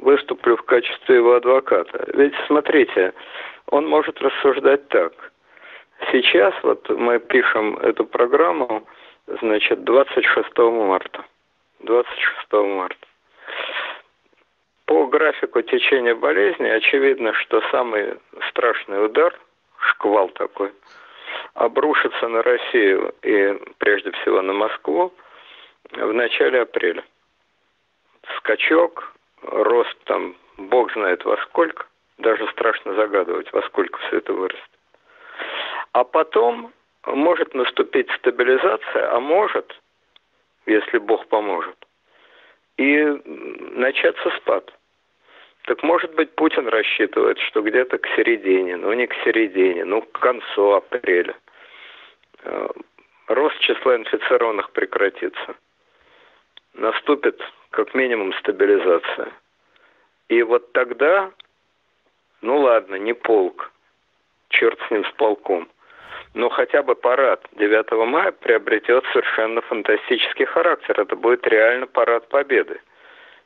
выступлю в качестве его адвоката. Ведь смотрите, он может рассуждать так. Сейчас вот мы пишем эту программу, значит, 26 марта. 26 марта. По графику течения болезни очевидно, что самый страшный удар, шквал такой, обрушится на Россию и прежде всего на Москву в начале апреля. Скачок, рост там, бог знает во сколько, даже страшно загадывать, во сколько все это вырастет. А потом может наступить стабилизация, а может, если Бог поможет, и начаться спад. Так может быть Путин рассчитывает, что где-то к середине, ну не к середине, ну к концу апреля э, рост числа инфицированных прекратится. Наступит как минимум стабилизация. И вот тогда ну ладно, не полк, черт с ним с полком, но хотя бы парад 9 мая приобретет совершенно фантастический характер. Это будет реально парад победы.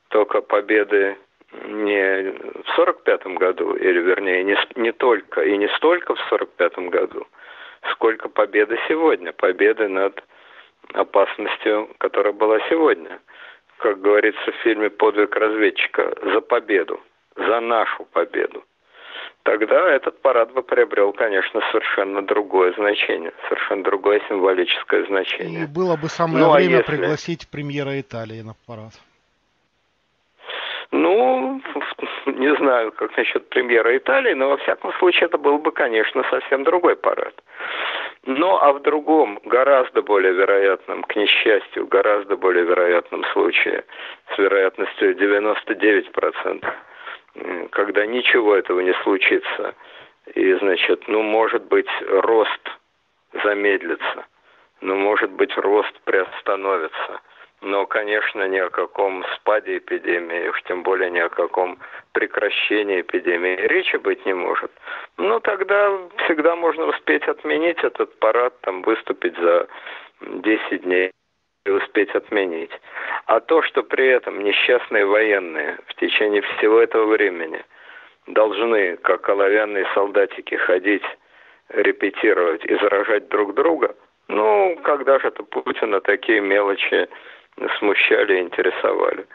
Только победы не в 45 году, или вернее не, не только и не столько в 45 году, сколько победы сегодня, победы над опасностью, которая была сегодня. Как говорится в фильме «Подвиг разведчика», за победу, за нашу победу. Тогда этот парад бы приобрел, конечно, совершенно другое значение, совершенно другое символическое значение. И было бы самое ну, а время а если... пригласить премьера Италии на парад. Ну, [LAUGHS] не знаю, как насчет премьера Италии, но во всяком случае это был бы, конечно, совсем другой парад. Но а в другом, гораздо более вероятном, к несчастью, гораздо более вероятном случае, с вероятностью 99%, когда ничего этого не случится, и, значит, ну, может быть, рост замедлится, ну, может быть, рост приостановится – но, конечно, ни о каком спаде эпидемии, уж тем более ни о каком прекращении эпидемии речи быть не может. Ну, тогда всегда можно успеть отменить этот парад, там, выступить за 10 дней и успеть отменить. А то, что при этом несчастные военные в течение всего этого времени должны, как оловянные солдатики, ходить, репетировать и заражать друг друга, ну, когда же это Путина такие мелочи смущали интересовали.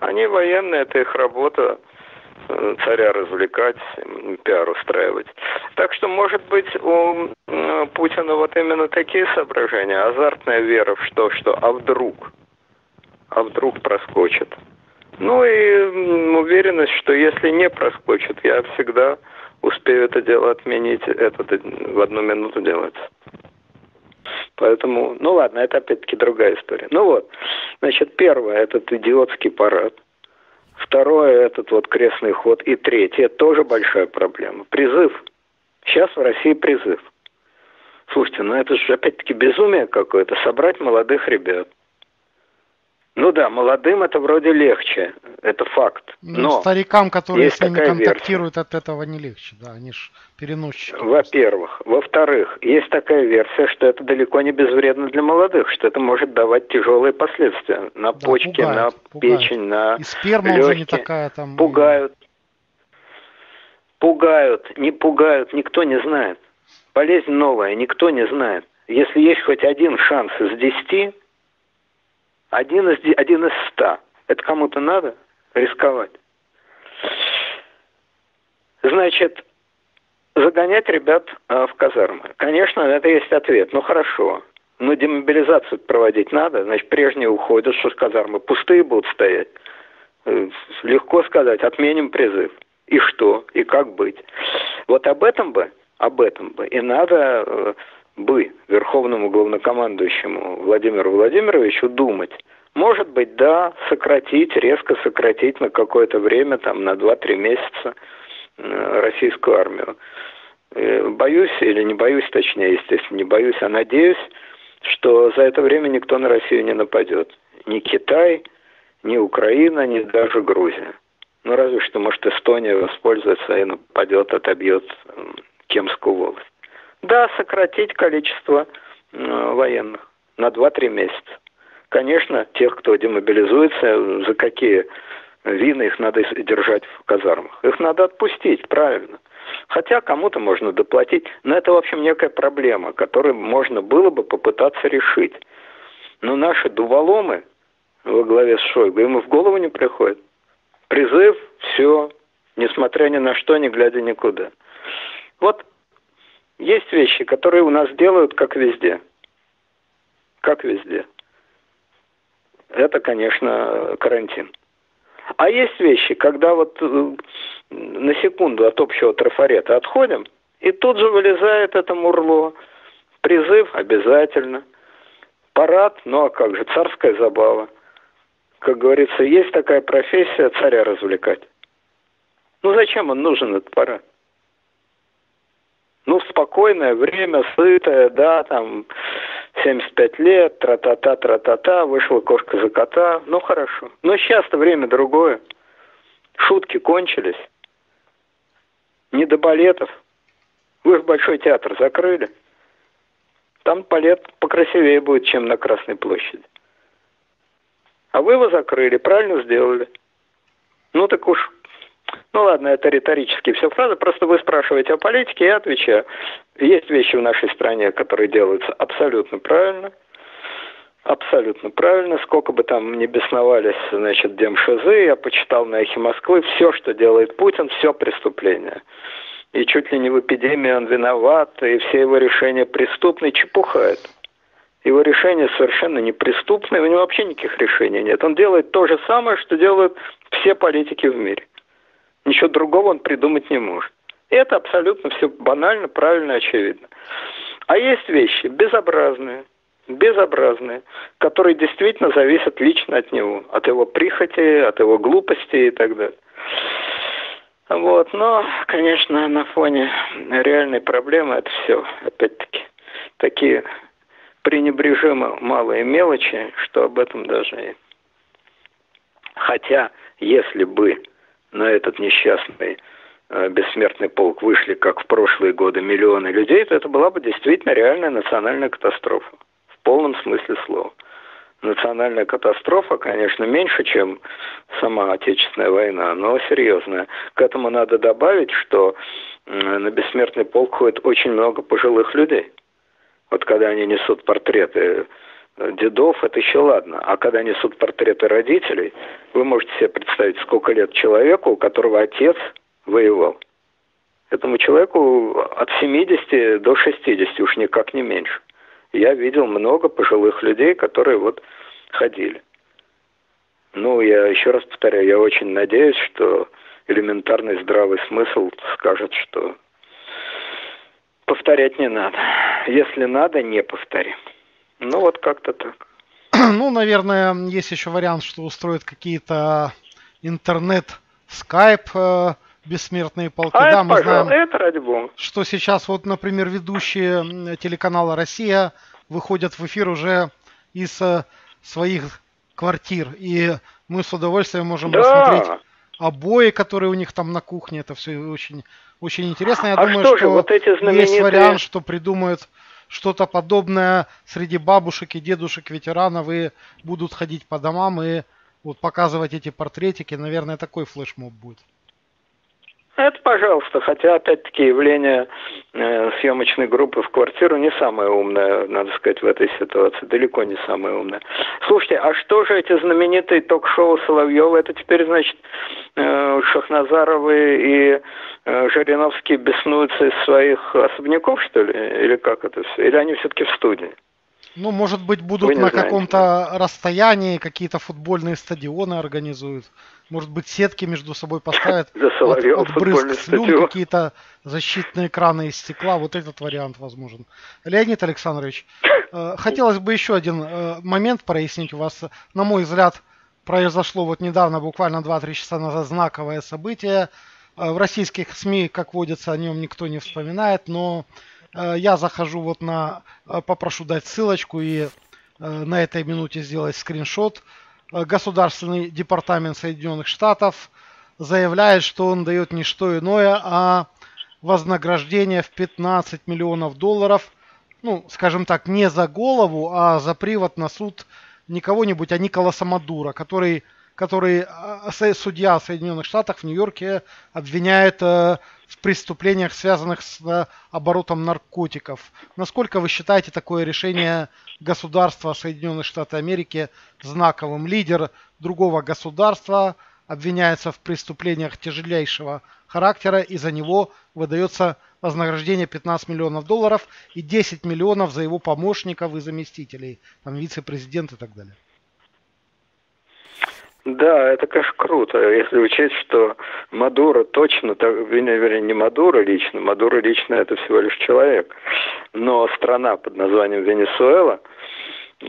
Они военные, это их работа э, царя развлекать, пиар устраивать. Так что, может быть, у Путина вот именно такие соображения, азартная вера в что, что, а вдруг, а вдруг проскочит. Ну и уверенность, что если не проскочит, я всегда успею это дело отменить, это в одну минуту делать. Поэтому, ну ладно, это опять-таки другая история. Ну вот, значит, первое, этот идиотский парад. Второе, этот вот крестный ход. И третье, тоже большая проблема. Призыв. Сейчас в России призыв. Слушайте, ну это же опять-таки безумие какое-то, собрать молодых ребят – ну да, молодым это вроде легче, это факт. Ну, Но старикам, которые с ними контактируют, версия. от этого не легче, да, они же переносчики. Во-первых. Во-вторых, есть такая версия, что это далеко не безвредно для молодых, что это может давать тяжелые последствия на да, почки, пугает, на пугает. печень, на И сперма легкие. уже не такая там. Пугают. Пугают, не пугают, никто не знает. Болезнь новая, никто не знает. Если есть хоть один шанс из десяти, один из, один из ста. Это кому-то надо рисковать. Значит, загонять ребят э, в казармы. Конечно, это есть ответ. Ну хорошо. Но демобилизацию проводить надо. Значит, прежние уходят, что с казармы пустые будут стоять. Э, легко сказать, отменим призыв. И что? И как быть? Вот об этом бы, об этом бы и надо э, бы верховному главнокомандующему Владимиру Владимировичу думать. Может быть, да, сократить, резко сократить на какое-то время, там, на 2-3 месяца э, российскую армию. Э, боюсь, или не боюсь, точнее, естественно, не боюсь, а надеюсь, что за это время никто на Россию не нападет. Ни Китай, ни Украина, ни даже Грузия. Ну, разве что, может, Эстония воспользуется и нападет, отобьет Кемскую волость. Да, сократить количество э, военных на 2-3 месяца. Конечно, тех, кто демобилизуется, за какие вины их надо держать в казармах. Их надо отпустить, правильно. Хотя кому-то можно доплатить, но это, в общем, некая проблема, которую можно было бы попытаться решить. Но наши дуволомы во главе с Шойгу, ему в голову не приходит. Призыв, все, несмотря ни на что, не глядя никуда. Вот есть вещи, которые у нас делают, как везде. Как везде. Это, конечно, карантин. А есть вещи, когда вот э, на секунду от общего трафарета отходим, и тут же вылезает это мурло. Призыв обязательно. Парад, ну а как же, царская забава. Как говорится, есть такая профессия царя развлекать. Ну зачем он нужен, этот парад? Ну, спокойное время, сытое, да, там, 75 лет, тра-та-та, тра-та-та, вышла кошка за кота, ну, хорошо. Но сейчас-то время другое. Шутки кончились. Не до балетов. Вы же Большой театр закрыли. Там балет покрасивее будет, чем на Красной площади. А вы его закрыли, правильно сделали. Ну так уж, ну ладно, это риторические все фразы, просто вы спрашиваете о политике, я отвечаю. Есть вещи в нашей стране, которые делаются абсолютно правильно, абсолютно правильно, сколько бы там ни бесновались, значит, демшизы, я почитал на эхе Москвы, все, что делает Путин, все преступление. И чуть ли не в эпидемии он виноват, и все его решения преступны, чепуха это. Его решения совершенно неприступные, у него вообще никаких решений нет. Он делает то же самое, что делают все политики в мире. Ничего другого он придумать не может. И это абсолютно все банально, правильно, очевидно. А есть вещи безобразные, безобразные, которые действительно зависят лично от него, от его прихоти, от его глупости и так далее. Вот, но, конечно, на фоне реальной проблемы это все, опять-таки, такие пренебрежимо малые мелочи, что об этом даже и... Хотя, если бы на этот несчастный э, бессмертный полк вышли, как в прошлые годы, миллионы людей, то это была бы действительно реальная национальная катастрофа. В полном смысле слова. Национальная катастрофа, конечно, меньше, чем сама Отечественная война, но серьезная. К этому надо добавить, что на бессмертный полк ходит очень много пожилых людей – вот когда они несут портреты дедов, это еще ладно. А когда несут портреты родителей, вы можете себе представить, сколько лет человеку, у которого отец воевал. Этому человеку от 70 до 60, уж никак не меньше. Я видел много пожилых людей, которые вот ходили. Ну, я еще раз повторяю, я очень надеюсь, что элементарный здравый смысл скажет, что повторять не надо. Если надо, не повторим. Ну вот как-то так. [CLEARS THROAT] Ну, наверное, есть еще вариант, что устроят какие-то интернет, скайп, э, бессмертные полки. А да, это, мы знаем, это ради бога. что сейчас вот, например, ведущие телеканала «Россия» выходят в эфир уже из э, своих квартир. И мы с удовольствием можем да. рассмотреть обои, которые у них там на кухне. Это все очень очень интересно. Я а думаю, что, что вот эти знаменитые... есть вариант, что придумают что-то подобное среди бабушек и дедушек ветеранов и будут ходить по домам и вот показывать эти портретики. Наверное, такой флешмоб будет. Это пожалуйста, хотя опять-таки явление э, съемочной группы в квартиру не самое умное, надо сказать, в этой ситуации, далеко не самое умное. Слушайте, а что же эти знаменитые ток-шоу Соловьева, это теперь, значит, э, Шахназаровы и э, Жириновский беснуются из своих особняков, что ли, или как это все, или они все-таки в студии? Ну, может быть, будут на каком-то расстоянии какие-то футбольные стадионы организуют. Может быть, сетки между собой поставят [LAUGHS] от, от брызг слюн, какие-то защитные экраны из стекла. Вот этот вариант возможен. Леонид Александрович, э, хотелось бы еще один э, момент прояснить у вас. На мой взгляд, произошло вот недавно, буквально 2-3 часа назад, знаковое событие. Э, в российских СМИ, как водится, о нем никто не вспоминает, но я захожу вот на, попрошу дать ссылочку и на этой минуте сделать скриншот Государственный департамент Соединенных Штатов заявляет, что он дает не что иное, а вознаграждение в 15 миллионов долларов, ну, скажем так, не за голову, а за привод на суд не кого-нибудь, а Николаса Мадура, который, который э, судья Соединенных Штатов в Нью-Йорке обвиняет э, в преступлениях, связанных с оборотом наркотиков. Насколько вы считаете такое решение государства Соединенных Штатов Америки знаковым? Лидер другого государства обвиняется в преступлениях тяжелейшего характера, и за него выдается вознаграждение 15 миллионов долларов и 10 миллионов за его помощников и заместителей, там вице-президент и так далее. Да, это, конечно, круто, если учесть, что Мадуро точно, так, вернее, не Мадуро лично, Мадуро лично это всего лишь человек, но страна под названием Венесуэла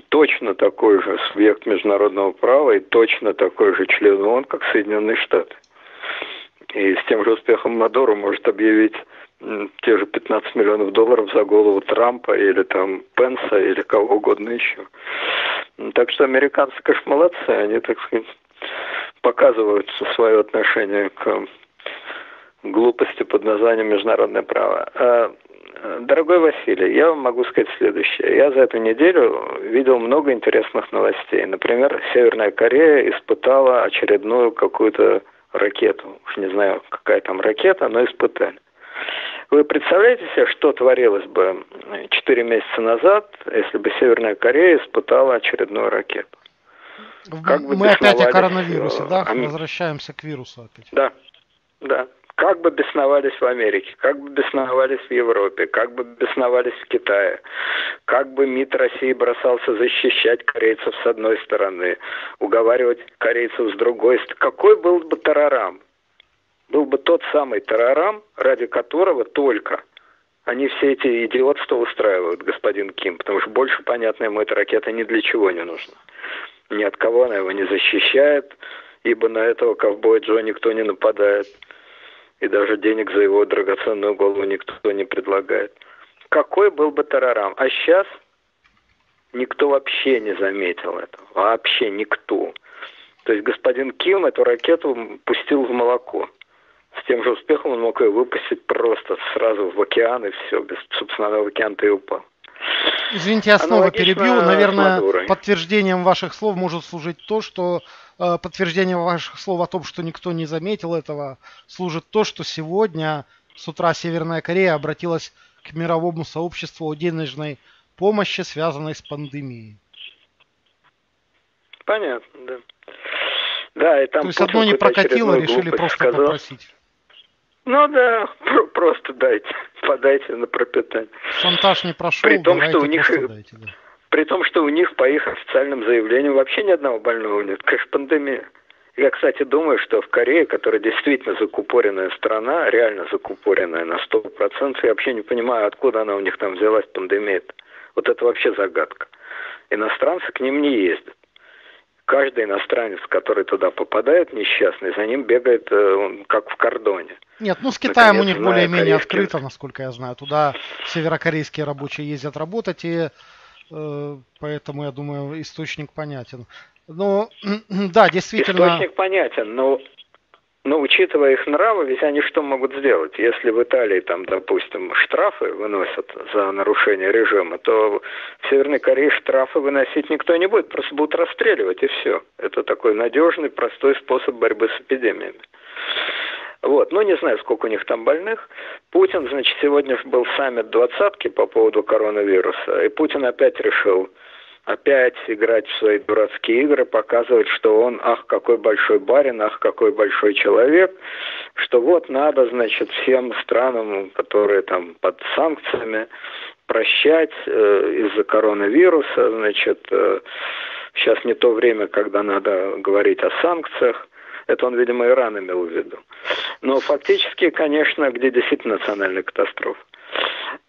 точно такой же субъект международного права и точно такой же член ООН, как Соединенные Штаты. И с тем же успехом Мадуро может объявить те же 15 миллионов долларов за голову Трампа или там Пенса или кого угодно еще. Так что американцы, конечно, молодцы, они, так сказать, показывают свое отношение к глупости под названием международное право. А, дорогой Василий, я вам могу сказать следующее. Я за эту неделю видел много интересных новостей. Например, Северная Корея испытала очередную какую-то ракету. Уж не знаю, какая там ракета, но испытали. Вы представляете себе, что творилось бы 4 месяца назад, если бы Северная Корея испытала очередную ракету? Как бы Мы опять о коронавирусе, да? Ам... Возвращаемся к вирусу опять. Да, да. Как бы бесновались в Америке, как бы бесновались в Европе, как бы бесновались в Китае, как бы МИД России бросался защищать корейцев с одной стороны, уговаривать корейцев с другой стороны. Какой был бы тарарам? Был бы тот самый тарарам, ради которого только они все эти идиотства устраивают, господин Ким, потому что больше, понятно, ему эта ракета ни для чего не нужна ни от кого она его не защищает, ибо на этого ковбоя Джо никто не нападает. И даже денег за его драгоценную голову никто не предлагает. Какой был бы тарарам? А сейчас никто вообще не заметил этого. Вообще никто. То есть господин Ким эту ракету пустил в молоко. С тем же успехом он мог ее выпустить просто сразу в океан и все, без, собственно, в океан-то и упал. Извините, я снова перебью. Наверное, подтверждением ваших слов может служить то, что э, подтверждением ваших слов о том, что никто не заметил этого, служит то, что сегодня с утра Северная Корея обратилась к мировому сообществу о денежной помощи, связанной с пандемией. Понятно, да. Да, и там То есть одно не прокатило, решили просто сказал. попросить. Ну да, [LAUGHS] просто дайте, [LAUGHS] подайте на пропитание. Шантаж не прошел, при том, что у них, дайте, да. При том, что у них по их официальным заявлениям вообще ни одного больного нет. Конечно, пандемия. Я, кстати, думаю, что в Корее, которая действительно закупоренная страна, реально закупоренная на 100%, я вообще не понимаю, откуда она у них там взялась, пандемия -то. Вот это вообще загадка. Иностранцы к ним не ездят каждый иностранец, который туда попадает, несчастный, за ним бегает э, как в кордоне. Нет, ну с Китаем Наконец, у них более-менее открыто, насколько я знаю. Туда северокорейские рабочие ездят работать, и э, поэтому, я думаю, источник понятен. Но, [CLEARS THROAT] да, действительно... Источник понятен, но но учитывая их нравы, ведь они что могут сделать? Если в Италии, там, допустим, штрафы выносят за нарушение режима, то в Северной Корее штрафы выносить никто не будет, просто будут расстреливать и все. Это такой надежный, простой способ борьбы с эпидемиями. Вот, ну не знаю, сколько у них там больных. Путин, значит, сегодня был саммит двадцатки по поводу коронавируса, и Путин опять решил опять играть в свои дурацкие игры, показывать, что он, ах, какой большой барин, ах, какой большой человек, что вот надо, значит, всем странам, которые там под санкциями, прощать э, из-за коронавируса, значит, э, сейчас не то время, когда надо говорить о санкциях, это он, видимо, Иран имел в виду. Но фактически, конечно, где действительно национальная катастрофа.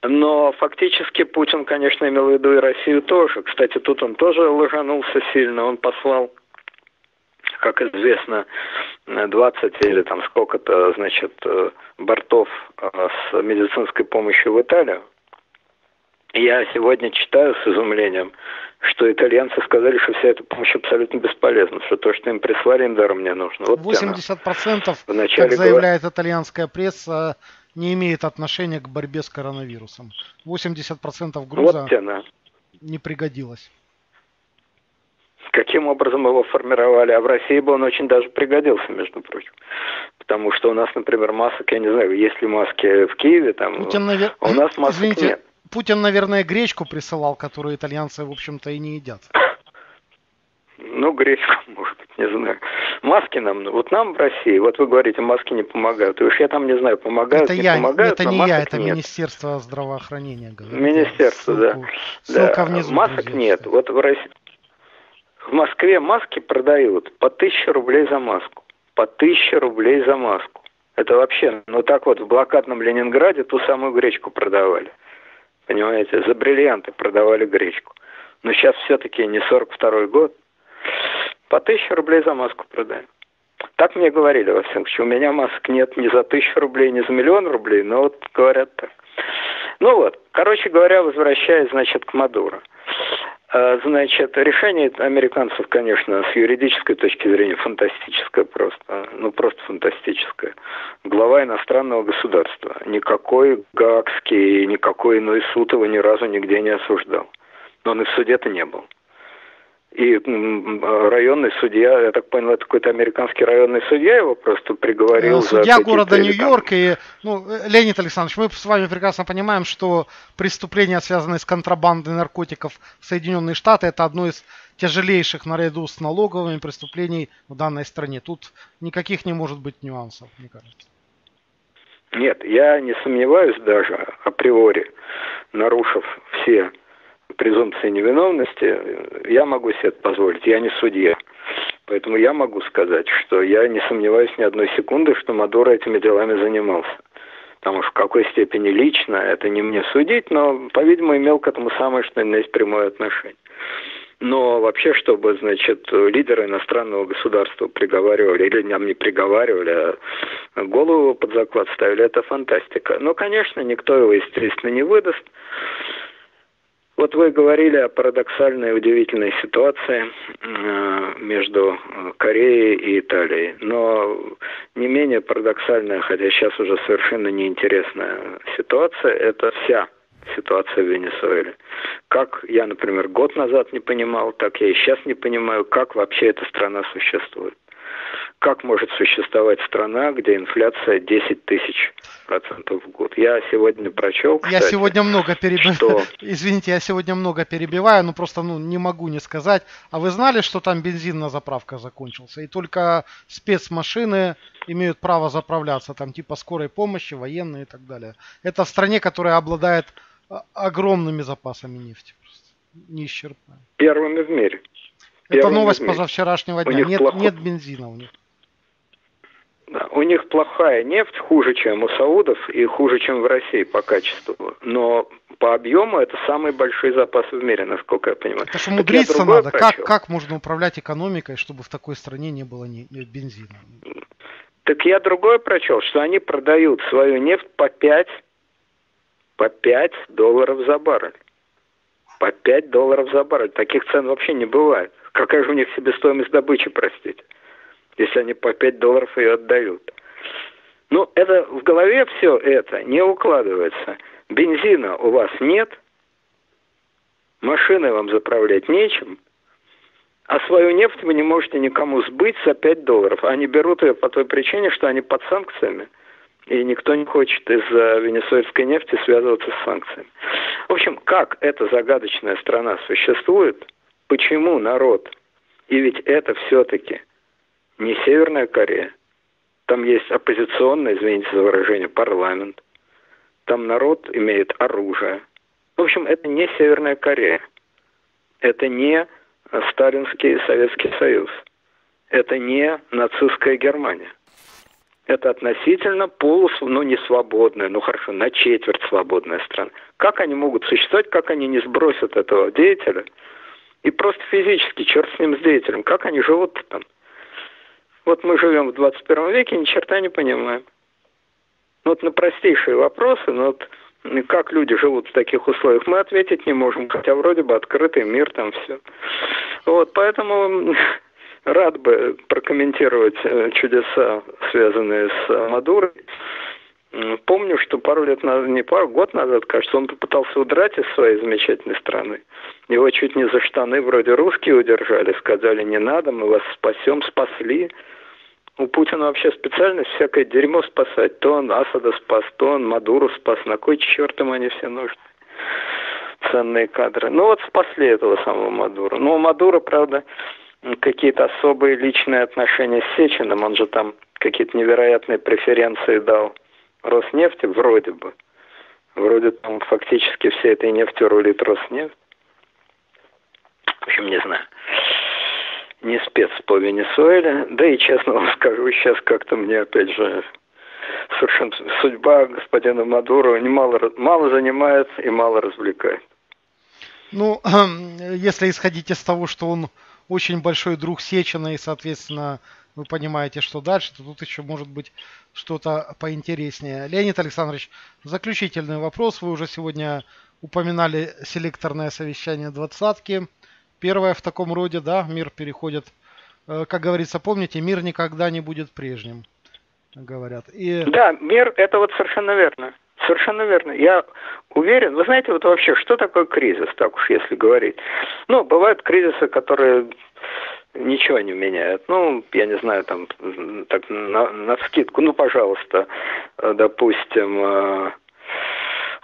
Но фактически Путин, конечно, имел в виду и Россию тоже. Кстати, тут он тоже лжанулся сильно. Он послал, как известно, 20 или там сколько-то, значит, бортов э, с медицинской помощью в Италию. Я сегодня читаю с изумлением, что итальянцы сказали, что вся эта помощь абсолютно бесполезна, что то, что им прислали, им даром не нужно. Вот 80%, как заявляет итальянская пресса, не имеет отношения к борьбе с коронавирусом. 80% груза вот тяна. не пригодилось. Каким образом его формировали? А в России бы он очень даже пригодился, между прочим. Потому что у нас, например, масок, я не знаю, есть ли маски в Киеве, там, Путин, навер... у нас масок Извините, нет. Путин, наверное, гречку присылал, которую итальянцы, в общем-то, и не едят. Ну, гречку, [LAUGHS] может быть, не знаю. Маски нам, вот нам в России, вот вы говорите, маски не помогают. И уж я там не знаю, помогают, это не я, помогают, Это не я, это нет. Министерство здравоохранения. Говорит. Министерство, ссылку, да. Ссылка да. внизу. Масок друзья, нет. Все. Вот в России, в Москве маски продают по тысяче рублей за маску. По тысяче рублей за маску. Это вообще, ну так вот, в блокадном Ленинграде ту самую гречку продавали. Понимаете, за бриллианты продавали гречку. Но сейчас все-таки не 42 год, по тысяче рублей за маску продаем. Так мне говорили, во всяком случае. У меня масок нет ни за тысячу рублей, ни за миллион рублей, но вот говорят так. Ну вот, короче говоря, возвращаясь, значит, к Мадуро. А, значит, решение американцев, конечно, с юридической точки зрения фантастическое просто. Ну, просто фантастическое. Глава иностранного государства. Никакой Гаагский, никакой иной суд его ни разу нигде не осуждал. Но он и в суде-то не был. И районный судья, я так понял, это какой-то американский районный судья его просто приговорил. Судья за города Нью-Йорк. И, ну, Леонид Александрович, мы с вами прекрасно понимаем, что преступления, связанные с контрабандой наркотиков в Соединенные Штаты, это одно из тяжелейших наряду с налоговыми преступлений в данной стране. Тут никаких не может быть нюансов, мне кажется. Нет, я не сомневаюсь даже априори, нарушив все презумпции невиновности, я могу себе это позволить, я не судья. Поэтому я могу сказать, что я не сомневаюсь ни одной секунды, что Мадуро этими делами занимался. Потому что в какой степени лично, это не мне судить, но, по-видимому, имел к этому самое, что есть прямое отношение. Но вообще, чтобы, значит, лидеры иностранного государства приговаривали, или нам не приговаривали, а голову под заклад ставили, это фантастика. Но, конечно, никто его, естественно, не выдаст. Вот вы говорили о парадоксальной удивительной ситуации э, между э, Кореей и Италией. Но не менее парадоксальная, хотя сейчас уже совершенно неинтересная ситуация, это вся ситуация в Венесуэле. Как я, например, год назад не понимал, так я и сейчас не понимаю, как вообще эта страна существует как может существовать страна, где инфляция 10 тысяч процентов в год. Я сегодня прочел, кстати, Я сегодня много перебиваю. Что... [LAUGHS] Извините, я сегодня много перебиваю, но просто ну, не могу не сказать. А вы знали, что там бензин на заправках закончился? И только спецмашины имеют право заправляться, там типа скорой помощи, военные и так далее. Это в стране, которая обладает а, огромными запасами нефти. Просто неисчерпаемыми. Первыми в мире. Это новость позавчерашнего дня. Нет, плохо... нет бензина у них. Да, у них плохая нефть, хуже, чем у саудов и хуже, чем в России по качеству. Но по объему это самый большой запас в мире, насколько я понимаю. Это что умудриться надо. Как, как можно управлять экономикой, чтобы в такой стране не было ни, ни бензина? Так я другое прочел, что они продают свою нефть по 5, по 5 долларов за баррель. По 5 долларов за баррель. Таких цен вообще не бывает. Какая же у них себестоимость добычи, простите? Если они по 5 долларов ее отдают. Ну, это в голове все это не укладывается. Бензина у вас нет, машины вам заправлять нечем, а свою нефть вы не можете никому сбыть за 5 долларов. Они берут ее по той причине, что они под санкциями, и никто не хочет из-за венесуэльской нефти связываться с санкциями. В общем, как эта загадочная страна существует, почему народ, и ведь это все-таки – не Северная Корея. Там есть оппозиционный, извините за выражение, парламент. Там народ имеет оружие. В общем, это не Северная Корея. Это не Сталинский Советский Союз. Это не нацистская Германия. Это относительно полус, ну не свободная, ну хорошо, на четверть свободная страна. Как они могут существовать, как они не сбросят этого деятеля? И просто физически, черт с ним, с деятелем, как они живут там? Вот мы живем в 21 веке, ни черта не понимаем. Ну, вот на простейшие вопросы, ну вот как люди живут в таких условиях, мы ответить не можем, хотя вроде бы открытый мир, там все. Вот, поэтому [LAUGHS] рад бы прокомментировать э, чудеса, связанные с Мадурой. Помню, что пару лет назад, не пару, год назад, кажется, он попытался удрать из своей замечательной страны. Его чуть не за штаны вроде русские удержали, сказали, не надо, мы вас спасем, спасли у Путина вообще специальность всякое дерьмо спасать. То он Асада спас, то он Мадуру спас. На кой черт им они все нужны? Ценные кадры. Ну вот спасли этого самого Мадура. Ну, у Мадура, правда, какие-то особые личные отношения с Сечиным. Он же там какие-то невероятные преференции дал Роснефти, вроде бы. Вроде там фактически всей этой нефтью рулит Роснефть. В общем, не знаю не спец по Венесуэле. Да и честно вам скажу, сейчас как-то мне опять же совершенно судьба господина Мадуро немало мало занимает и мало развлекает. Ну, [CLEARS THROAT] если исходить из того, что он очень большой друг Сечина и, соответственно, вы понимаете, что дальше, то тут еще может быть что-то поинтереснее. Леонид Александрович, заключительный вопрос. Вы уже сегодня упоминали селекторное совещание двадцатки. Первое в таком роде, да, мир переходит, э, как говорится, помните, мир никогда не будет прежним, говорят. И... Да, мир, это вот совершенно верно. Совершенно верно. Я уверен. Вы знаете, вот вообще, что такое кризис, так уж если говорить? Ну, бывают кризисы, которые ничего не меняют. Ну, я не знаю, там, так, на, на скидку, ну, пожалуйста, э, допустим, э,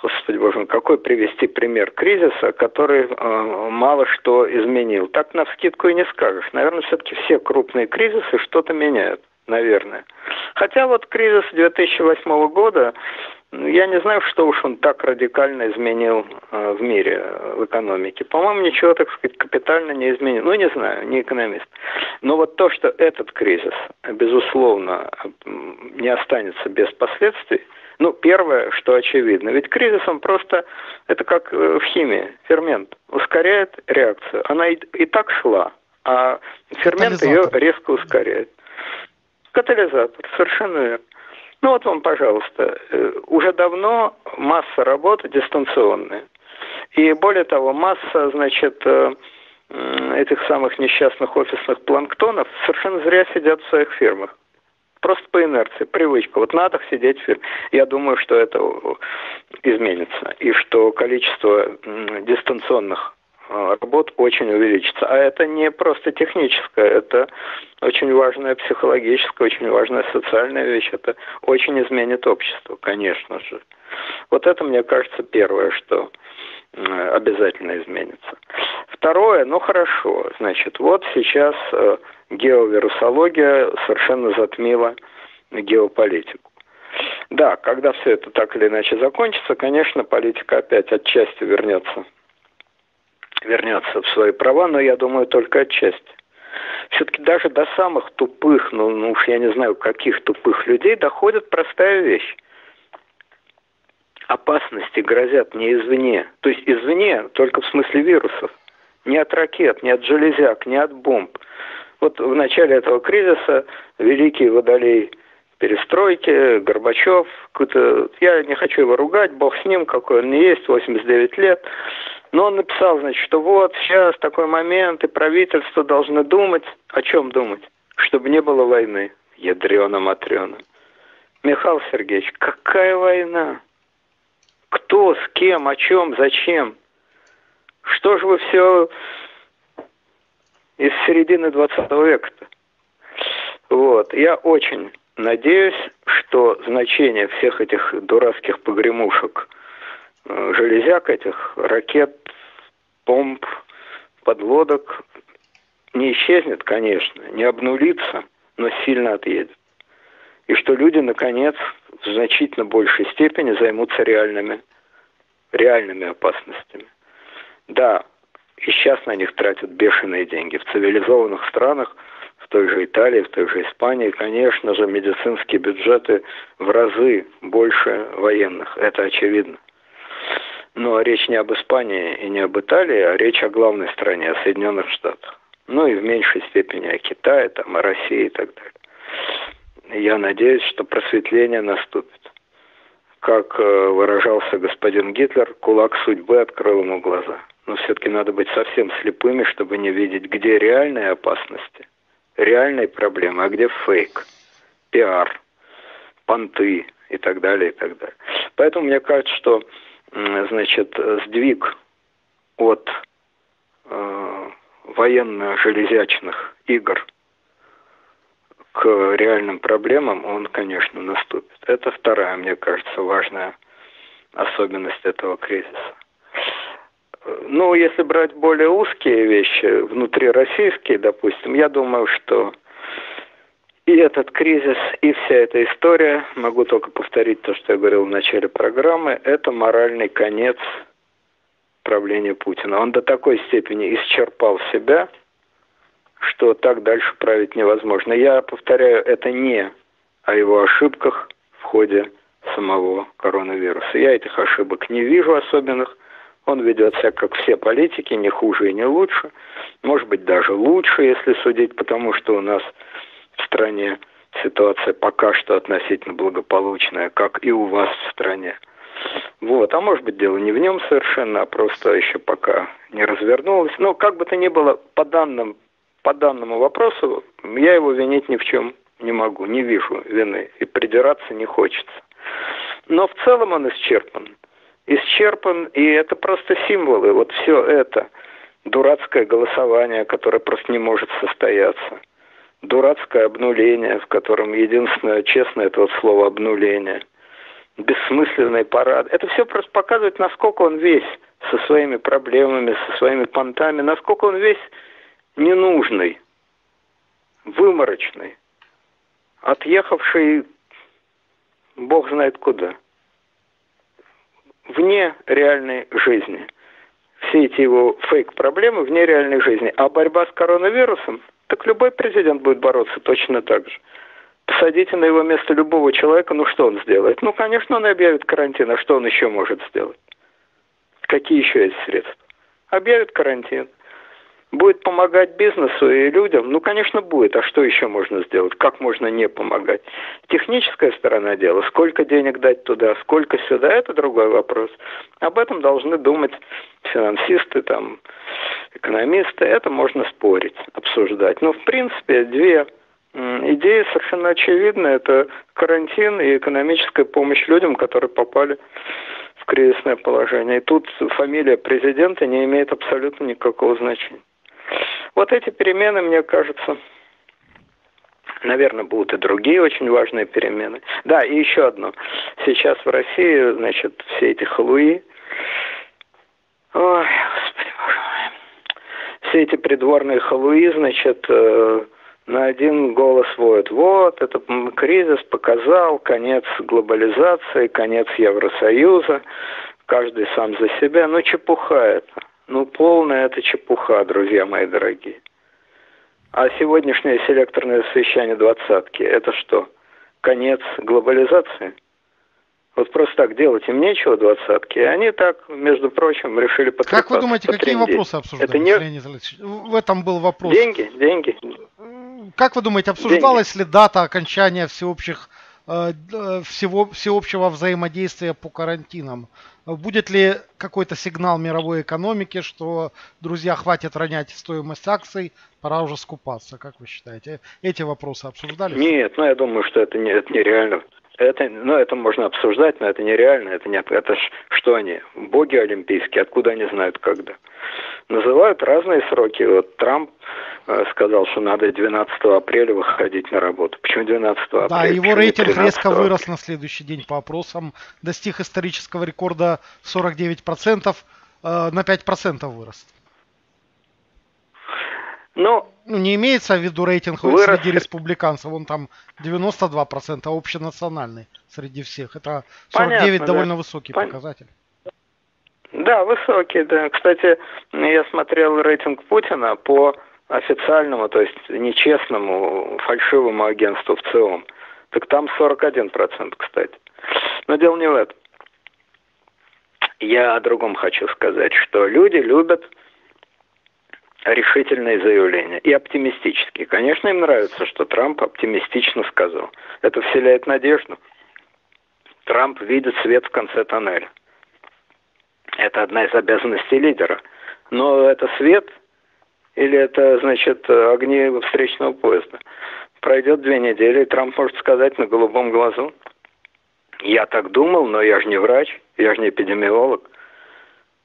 Господи боже какой привести пример кризиса, который э, мало что изменил? Так на и не скажешь. Наверное, все-таки все крупные кризисы что-то меняют, наверное. Хотя вот кризис 2008 года, я не знаю, что уж он так радикально изменил э, в мире, э, в экономике. По-моему, ничего, так сказать, капитально не изменил. Ну, не знаю, не экономист. Но вот то, что этот кризис, безусловно, не останется без последствий, ну, первое, что очевидно, ведь кризис он просто, это как э, в химии, фермент, ускоряет реакцию. Она и, и так шла, а фермент ее резко ускоряет. Катализатор, совершенно верно. Ну вот вам, пожалуйста, э, уже давно масса работы дистанционная. И более того, масса, значит, э, этих самых несчастных офисных планктонов совершенно зря сидят в своих фирмах. Просто по инерции, привычка. Вот надо сидеть в фирме. Я думаю, что это изменится. И что количество дистанционных а, работ очень увеличится. А это не просто техническое, это очень важная психологическая, очень важная социальная вещь. Это очень изменит общество, конечно же. Вот это, мне кажется, первое, что обязательно изменится. Второе, ну хорошо, значит, вот сейчас э, геовирусология совершенно затмила геополитику. Да, когда все это так или иначе закончится, конечно, политика опять отчасти вернется, вернется в свои права, но я думаю, только отчасти. Все-таки даже до самых тупых, ну, ну уж я не знаю, каких тупых людей доходит простая вещь опасности грозят не извне. То есть извне только в смысле вирусов. Не от ракет, не от железяк, не от бомб. Вот в начале этого кризиса великий водолей перестройки, Горбачев, какой-то, я не хочу его ругать, бог с ним, какой он не есть, 89 лет, но он написал, значит, что вот сейчас такой момент, и правительство должно думать, о чем думать, чтобы не было войны. Ядрена-матрена. Михаил Сергеевич, какая война? Кто, с кем, о чем, зачем? Что же вы все из середины 20 века-то? Вот. Я очень надеюсь, что значение всех этих дурацких погремушек, э, железяк этих, ракет, помп, подлодок не исчезнет, конечно, не обнулится, но сильно отъедет. И что люди, наконец, в значительно большей степени займутся реальными, реальными опасностями. Да, и сейчас на них тратят бешеные деньги. В цивилизованных странах, в той же Италии, в той же Испании, конечно же, медицинские бюджеты в разы больше военных. Это очевидно. Но речь не об Испании и не об Италии, а речь о главной стране, о Соединенных Штатах. Ну и в меньшей степени о Китае, там, о России и так далее я надеюсь, что просветление наступит. Как э, выражался господин Гитлер, кулак судьбы открыл ему глаза. Но все-таки надо быть совсем слепыми, чтобы не видеть, где реальные опасности, реальные проблемы, а где фейк, пиар, понты и так далее, и так далее. Поэтому мне кажется, что значит, сдвиг от э, военно-железячных игр к реальным проблемам, он, конечно, наступит. Это вторая, мне кажется, важная особенность этого кризиса. Ну, если брать более узкие вещи, внутрироссийские, допустим, я думаю, что и этот кризис, и вся эта история, могу только повторить то, что я говорил в начале программы, это моральный конец правления Путина. Он до такой степени исчерпал себя – что так дальше править невозможно. Я повторяю, это не о его ошибках в ходе самого коронавируса. Я этих ошибок не вижу особенных. Он ведет себя, как все политики, не хуже и не лучше. Может быть, даже лучше, если судить, потому что у нас в стране ситуация пока что относительно благополучная, как и у вас в стране. Вот, а может быть дело не в нем совершенно, а просто еще пока не развернулось. Но как бы то ни было, по данным, по данному вопросу я его винить ни в чем не могу, не вижу вины и придираться не хочется. Но в целом он исчерпан. Исчерпан, и это просто символы, вот все это. Дурацкое голосование, которое просто не может состояться. Дурацкое обнуление, в котором единственное честное это вот слово обнуление. Бессмысленный парад. Это все просто показывает, насколько он весь со своими проблемами, со своими понтами, насколько он весь ненужный, выморочный отъехавший бог знает куда, вне реальной жизни. Все эти его фейк-проблемы вне реальной жизни. А борьба с коронавирусом, так любой президент будет бороться точно так же. Посадите на его место любого человека, ну что он сделает? Ну, конечно, он объявит карантин, а что он еще может сделать? Какие еще есть средства? Объявит карантин будет помогать бизнесу и людям? Ну, конечно, будет. А что еще можно сделать? Как можно не помогать? Техническая сторона дела, сколько денег дать туда, сколько сюда, это другой вопрос. Об этом должны думать финансисты, там, экономисты. Это можно спорить, обсуждать. Но, в принципе, две идеи совершенно очевидны. Это карантин и экономическая помощь людям, которые попали в кризисное положение. И тут фамилия президента не имеет абсолютно никакого значения. Вот эти перемены, мне кажется, Наверное, будут и другие очень важные перемены. Да, и еще одно. Сейчас в России, значит, все эти халуи, ой, господи, боже мой, все эти придворные халуи, значит, э, на один голос воют. Вот, это кризис показал конец глобализации, конец Евросоюза, каждый сам за себя. Ну, чепуха это. Ну, полная это чепуха, друзья мои дорогие. А сегодняшнее селекторное совещание двадцатки – это что, конец глобализации? Вот просто так делать им нечего, двадцатки. И они так, между прочим, решили потрепаться. Как вы думаете, какие вопросы обсуждались, это не... Леонид В этом был вопрос. Деньги, деньги. Как вы думаете, обсуждалась деньги. ли дата окончания всеобщих всего, всеобщего взаимодействия по карантинам. Будет ли какой-то сигнал мировой экономики, что, друзья, хватит ронять стоимость акций, пора уже скупаться, как вы считаете? Эти вопросы обсуждались? Нет, ну я думаю, что это, не, это нереально. Это, ну, это можно обсуждать, но это нереально. Это, не, это ж, что они, боги олимпийские, откуда они знают когда? Называют разные сроки. Вот Трамп э, сказал, что надо 12 апреля выходить на работу. Почему 12 апреля? Да, его рейтинг резко вырос на следующий день по опросам. Достиг исторического рекорда 49%, э, на 5% вырос. Ну, ну, не имеется в виду рейтинг вырос... среди республиканцев, он там 92%, а общенациональный среди всех. Это 49 Понятно, довольно да. высокий Пон... показатель. Да, высокий, да. Кстати, я смотрел рейтинг Путина по официальному, то есть нечестному, фальшивому агентству в целом. Так там 41%, кстати. Но дело не в этом. Я о другом хочу сказать, что люди любят решительные заявления и оптимистические. Конечно, им нравится, что Трамп оптимистично сказал. Это вселяет надежду. Трамп видит свет в конце тоннеля. Это одна из обязанностей лидера. Но это свет или это, значит, огни встречного поезда? Пройдет две недели, и Трамп может сказать на голубом глазу, я так думал, но я же не врач, я же не эпидемиолог.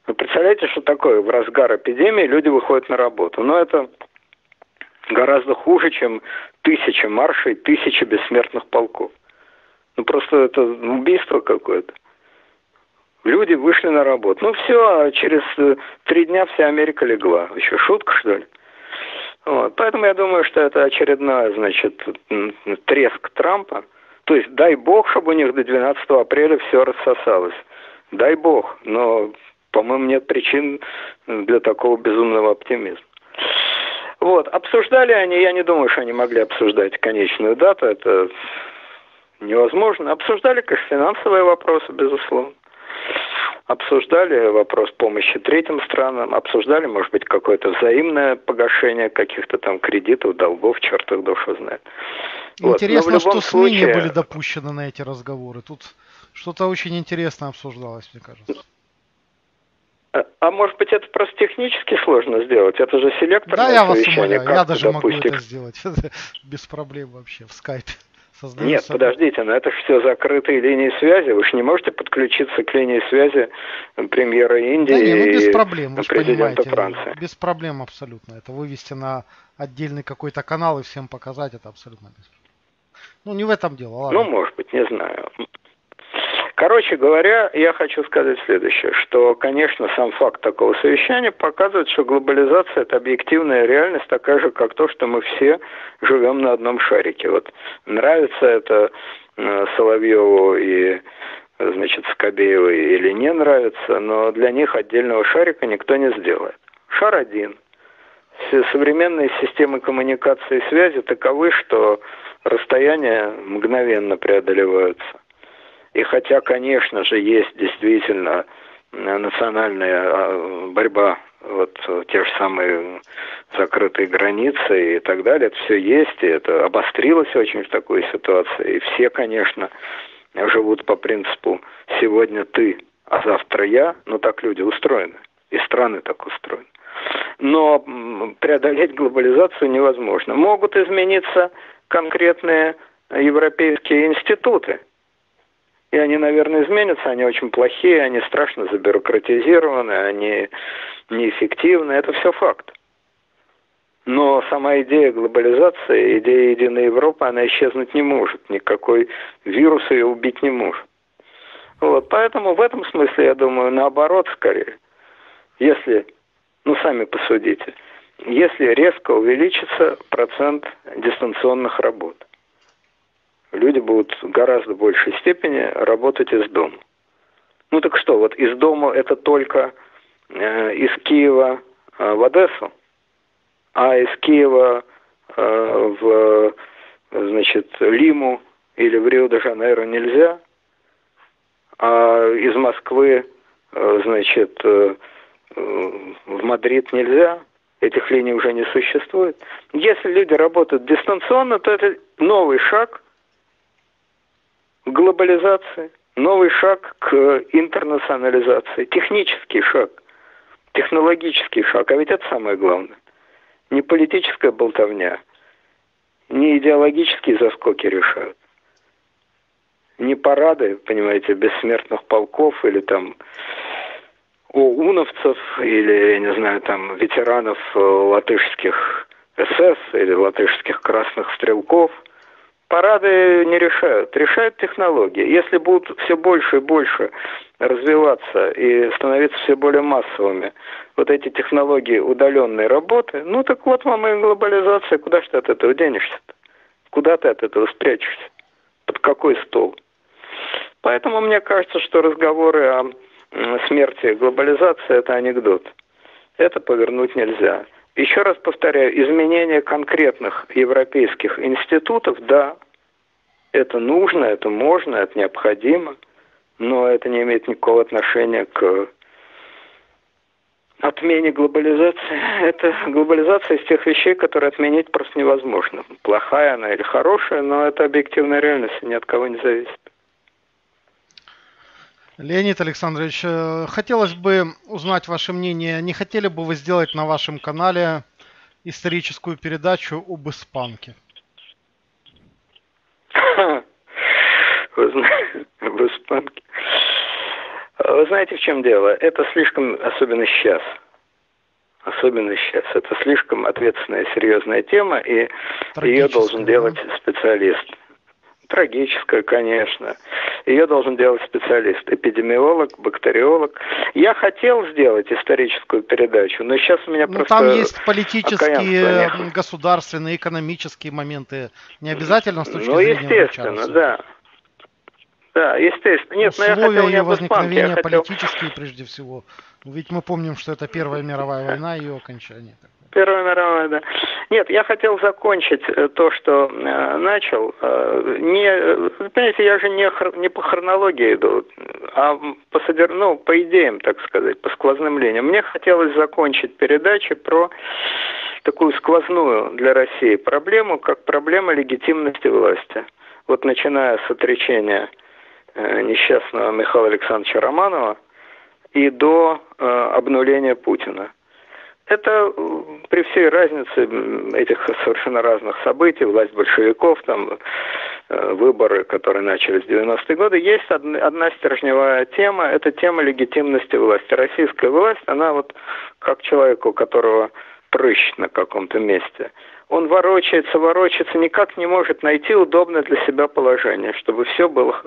Вы представляете, что такое? В разгар эпидемии люди выходят на работу. Но это гораздо хуже, чем тысячи маршей, тысячи бессмертных полков. Ну просто это убийство какое-то. Люди вышли на работу. Ну все, а через э, три дня вся Америка легла. Еще шутка, что ли? Вот. Поэтому я думаю, что это очередная, значит, треск Трампа. То есть дай бог, чтобы у них до 12 апреля все рассосалось. Дай бог. Но по-моему, нет причин для такого безумного оптимизма. Вот, обсуждали они, я не думаю, что они могли обсуждать конечную дату, это невозможно. Обсуждали, конечно, финансовые вопросы, безусловно. Обсуждали вопрос помощи третьим странам, обсуждали, может быть, какое-то взаимное погашение каких-то там кредитов, долгов, черт их душу знает. Интересно, вот. что случае... СМИ не были допущены на эти разговоры. Тут что-то очень интересное обсуждалось, мне кажется. А, а может быть это просто технически сложно сделать? Это же селектор. Да, я вас умоляю, я даже могу это сделать [LAUGHS] без проблем вообще в скайпе. Создаю Нет, подождите, но это же все закрытые линии связи. Вы же не можете подключиться к линии связи премьера Индии да, не, ну, без проблем, вы президента Франции. Без проблем абсолютно. Это вывести на отдельный какой-то канал и всем показать, это абсолютно без проблем. Ну, не в этом дело, ладно. Ну, может быть, не знаю. Короче говоря, я хочу сказать следующее, что, конечно, сам факт такого совещания показывает, что глобализация – это объективная реальность, такая же, как то, что мы все живем на одном шарике. Вот нравится это э, Соловьеву и значит, Скобееву или не нравится, но для них отдельного шарика никто не сделает. Шар один. Все современные системы коммуникации и связи таковы, что расстояния мгновенно преодолеваются. И хотя, конечно же, есть действительно э, национальная а, борьба, вот те же самые закрытые границы и так далее, это все есть, и это обострилось очень в такой ситуации. И все, конечно, живут по принципу «сегодня ты, а завтра я», но так люди устроены, и страны так устроены. Но преодолеть глобализацию невозможно. Могут измениться конкретные европейские институты, и они, наверное, изменятся, они очень плохие, они страшно забюрократизированы, они неэффективны, это все факт. Но сама идея глобализации, идея единой Европы, она исчезнуть не может. Никакой вирус ее убить не может. Вот, поэтому в этом смысле, я думаю, наоборот скорее. Если, ну сами посудите, если резко увеличится процент дистанционных работ, люди будут в гораздо большей степени работать из дома. Ну так что, вот из дома это только э, из Киева э, в Одессу, а из Киева э, в значит, Лиму или в Рио-де-Жанейро нельзя, а из Москвы э, значит, э, в Мадрид нельзя, этих линий уже не существует. Если люди работают дистанционно, то это новый шаг – глобализации, новый шаг к интернационализации, технический шаг, технологический шаг, а ведь это самое главное. Не политическая болтовня, не идеологические заскоки решают. Не парады, понимаете, бессмертных полков или там ОУНовцев или, я не знаю, там ветеранов э, латышских СС или латышских красных стрелков – парады не решают, решают технологии. Если будут все больше и больше развиваться и становиться все более массовыми вот эти технологии удаленной работы, ну так вот вам и глобализация, куда же ты от этого денешься-то? Куда ты от этого спрячешься? Под какой стол? Поэтому мне кажется, что разговоры о смерти глобализации – это анекдот. Это повернуть нельзя. Еще раз повторяю, изменение конкретных европейских институтов, да, это нужно, это можно, это необходимо, но это не имеет никакого отношения к отмене глобализации. Это глобализация из тех вещей, которые отменить просто невозможно. Плохая она или хорошая, но это объективная реальность, ни от кого не зависит. Леонид Александрович, э, хотелось бы узнать ваше мнение. Не хотели бы вы сделать на вашем канале историческую передачу об испанке? Вы знаете, [LAUGHS] об испанке. Вы знаете, в чем дело? Это слишком, особенно сейчас, особенно сейчас, это слишком ответственная, серьезная тема, и ее должен делать специалист. Трагическая, конечно. Ее должен делать специалист, эпидемиолог, бактериолог. Я хотел сделать историческую передачу, но сейчас у меня ну, просто... Там есть политические, государственные, экономические моменты. Не обязательно с точки ну, зрения Ну, естественно, да. Да, естественно. Нет, Условия но я хотел ее возникновения хотел... политические прежде всего. Ведь мы помним, что это Первая мировая война и ее окончание. Первая мировая, да. Нет, я хотел закончить э, то, что э, начал. Э, не, понимаете, я же не, не по хронологии иду, а по содер... ну, по идеям, так сказать, по сквозным линиям. Мне хотелось закончить передачу про такую сквозную для России проблему, как проблема легитимности власти. Вот начиная с отречения э, несчастного Михаила Александровича Романова и до э, обнуления Путина. Это при всей разнице этих совершенно разных событий, власть большевиков, там, э, выборы, которые начались в 90-е годы, есть одна стержневая тема, это тема легитимности власти. Российская власть, она вот как человек, у которого прыщ на каком-то месте. Он ворочается, ворочается, никак не может найти удобное для себя положение, чтобы все было,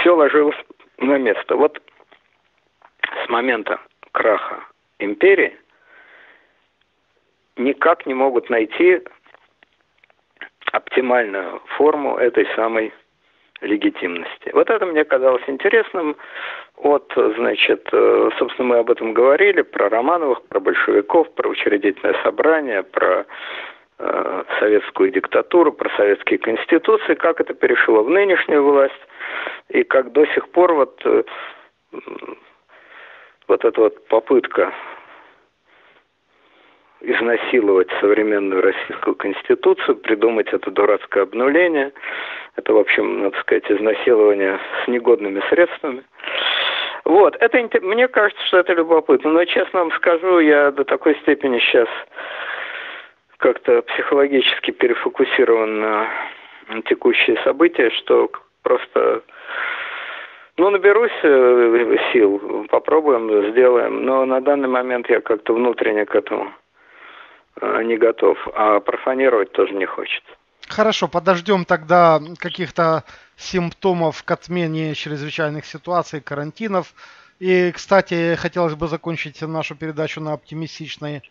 все ложилось на место. Вот с момента краха империи никак не могут найти оптимальную форму этой самой легитимности. Вот это мне казалось интересным. Вот, значит, э, собственно, мы об этом говорили, про Романовых, про большевиков, про учредительное собрание, про э, советскую диктатуру, про советские конституции, как это перешло в нынешнюю власть, и как до сих пор вот, э, вот эта вот попытка изнасиловать современную российскую конституцию, придумать это дурацкое обнуление. Это, в общем, надо сказать, изнасилование с негодными средствами. Вот, это, мне кажется, что это любопытно. Но, честно вам скажу, я до такой степени сейчас как-то психологически перефокусирован на текущие события, что просто ну, наберусь э, сил, попробуем, сделаем. Но на данный момент я как-то внутренне к этому не готов, а профанировать тоже не хочет. Хорошо, подождем тогда каких-то симптомов к отмене чрезвычайных ситуаций, карантинов. И, кстати, хотелось бы закончить нашу передачу на оптимистичной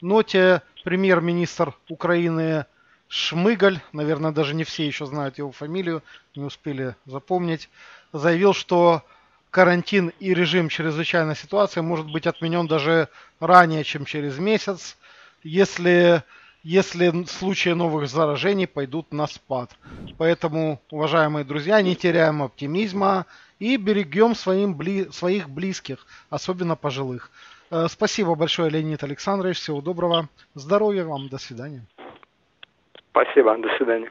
ноте. Премьер-министр Украины Шмыгаль, наверное, даже не все еще знают его фамилию, не успели запомнить, заявил, что карантин и режим чрезвычайной ситуации может быть отменен даже ранее, чем через месяц если, если случаи новых заражений пойдут на спад. Поэтому, уважаемые друзья, не теряем оптимизма и берегем своим, бли, своих близких, особенно пожилых. Э, спасибо большое, Леонид Александрович. Всего доброго. Здоровья вам. До свидания. Спасибо. До свидания.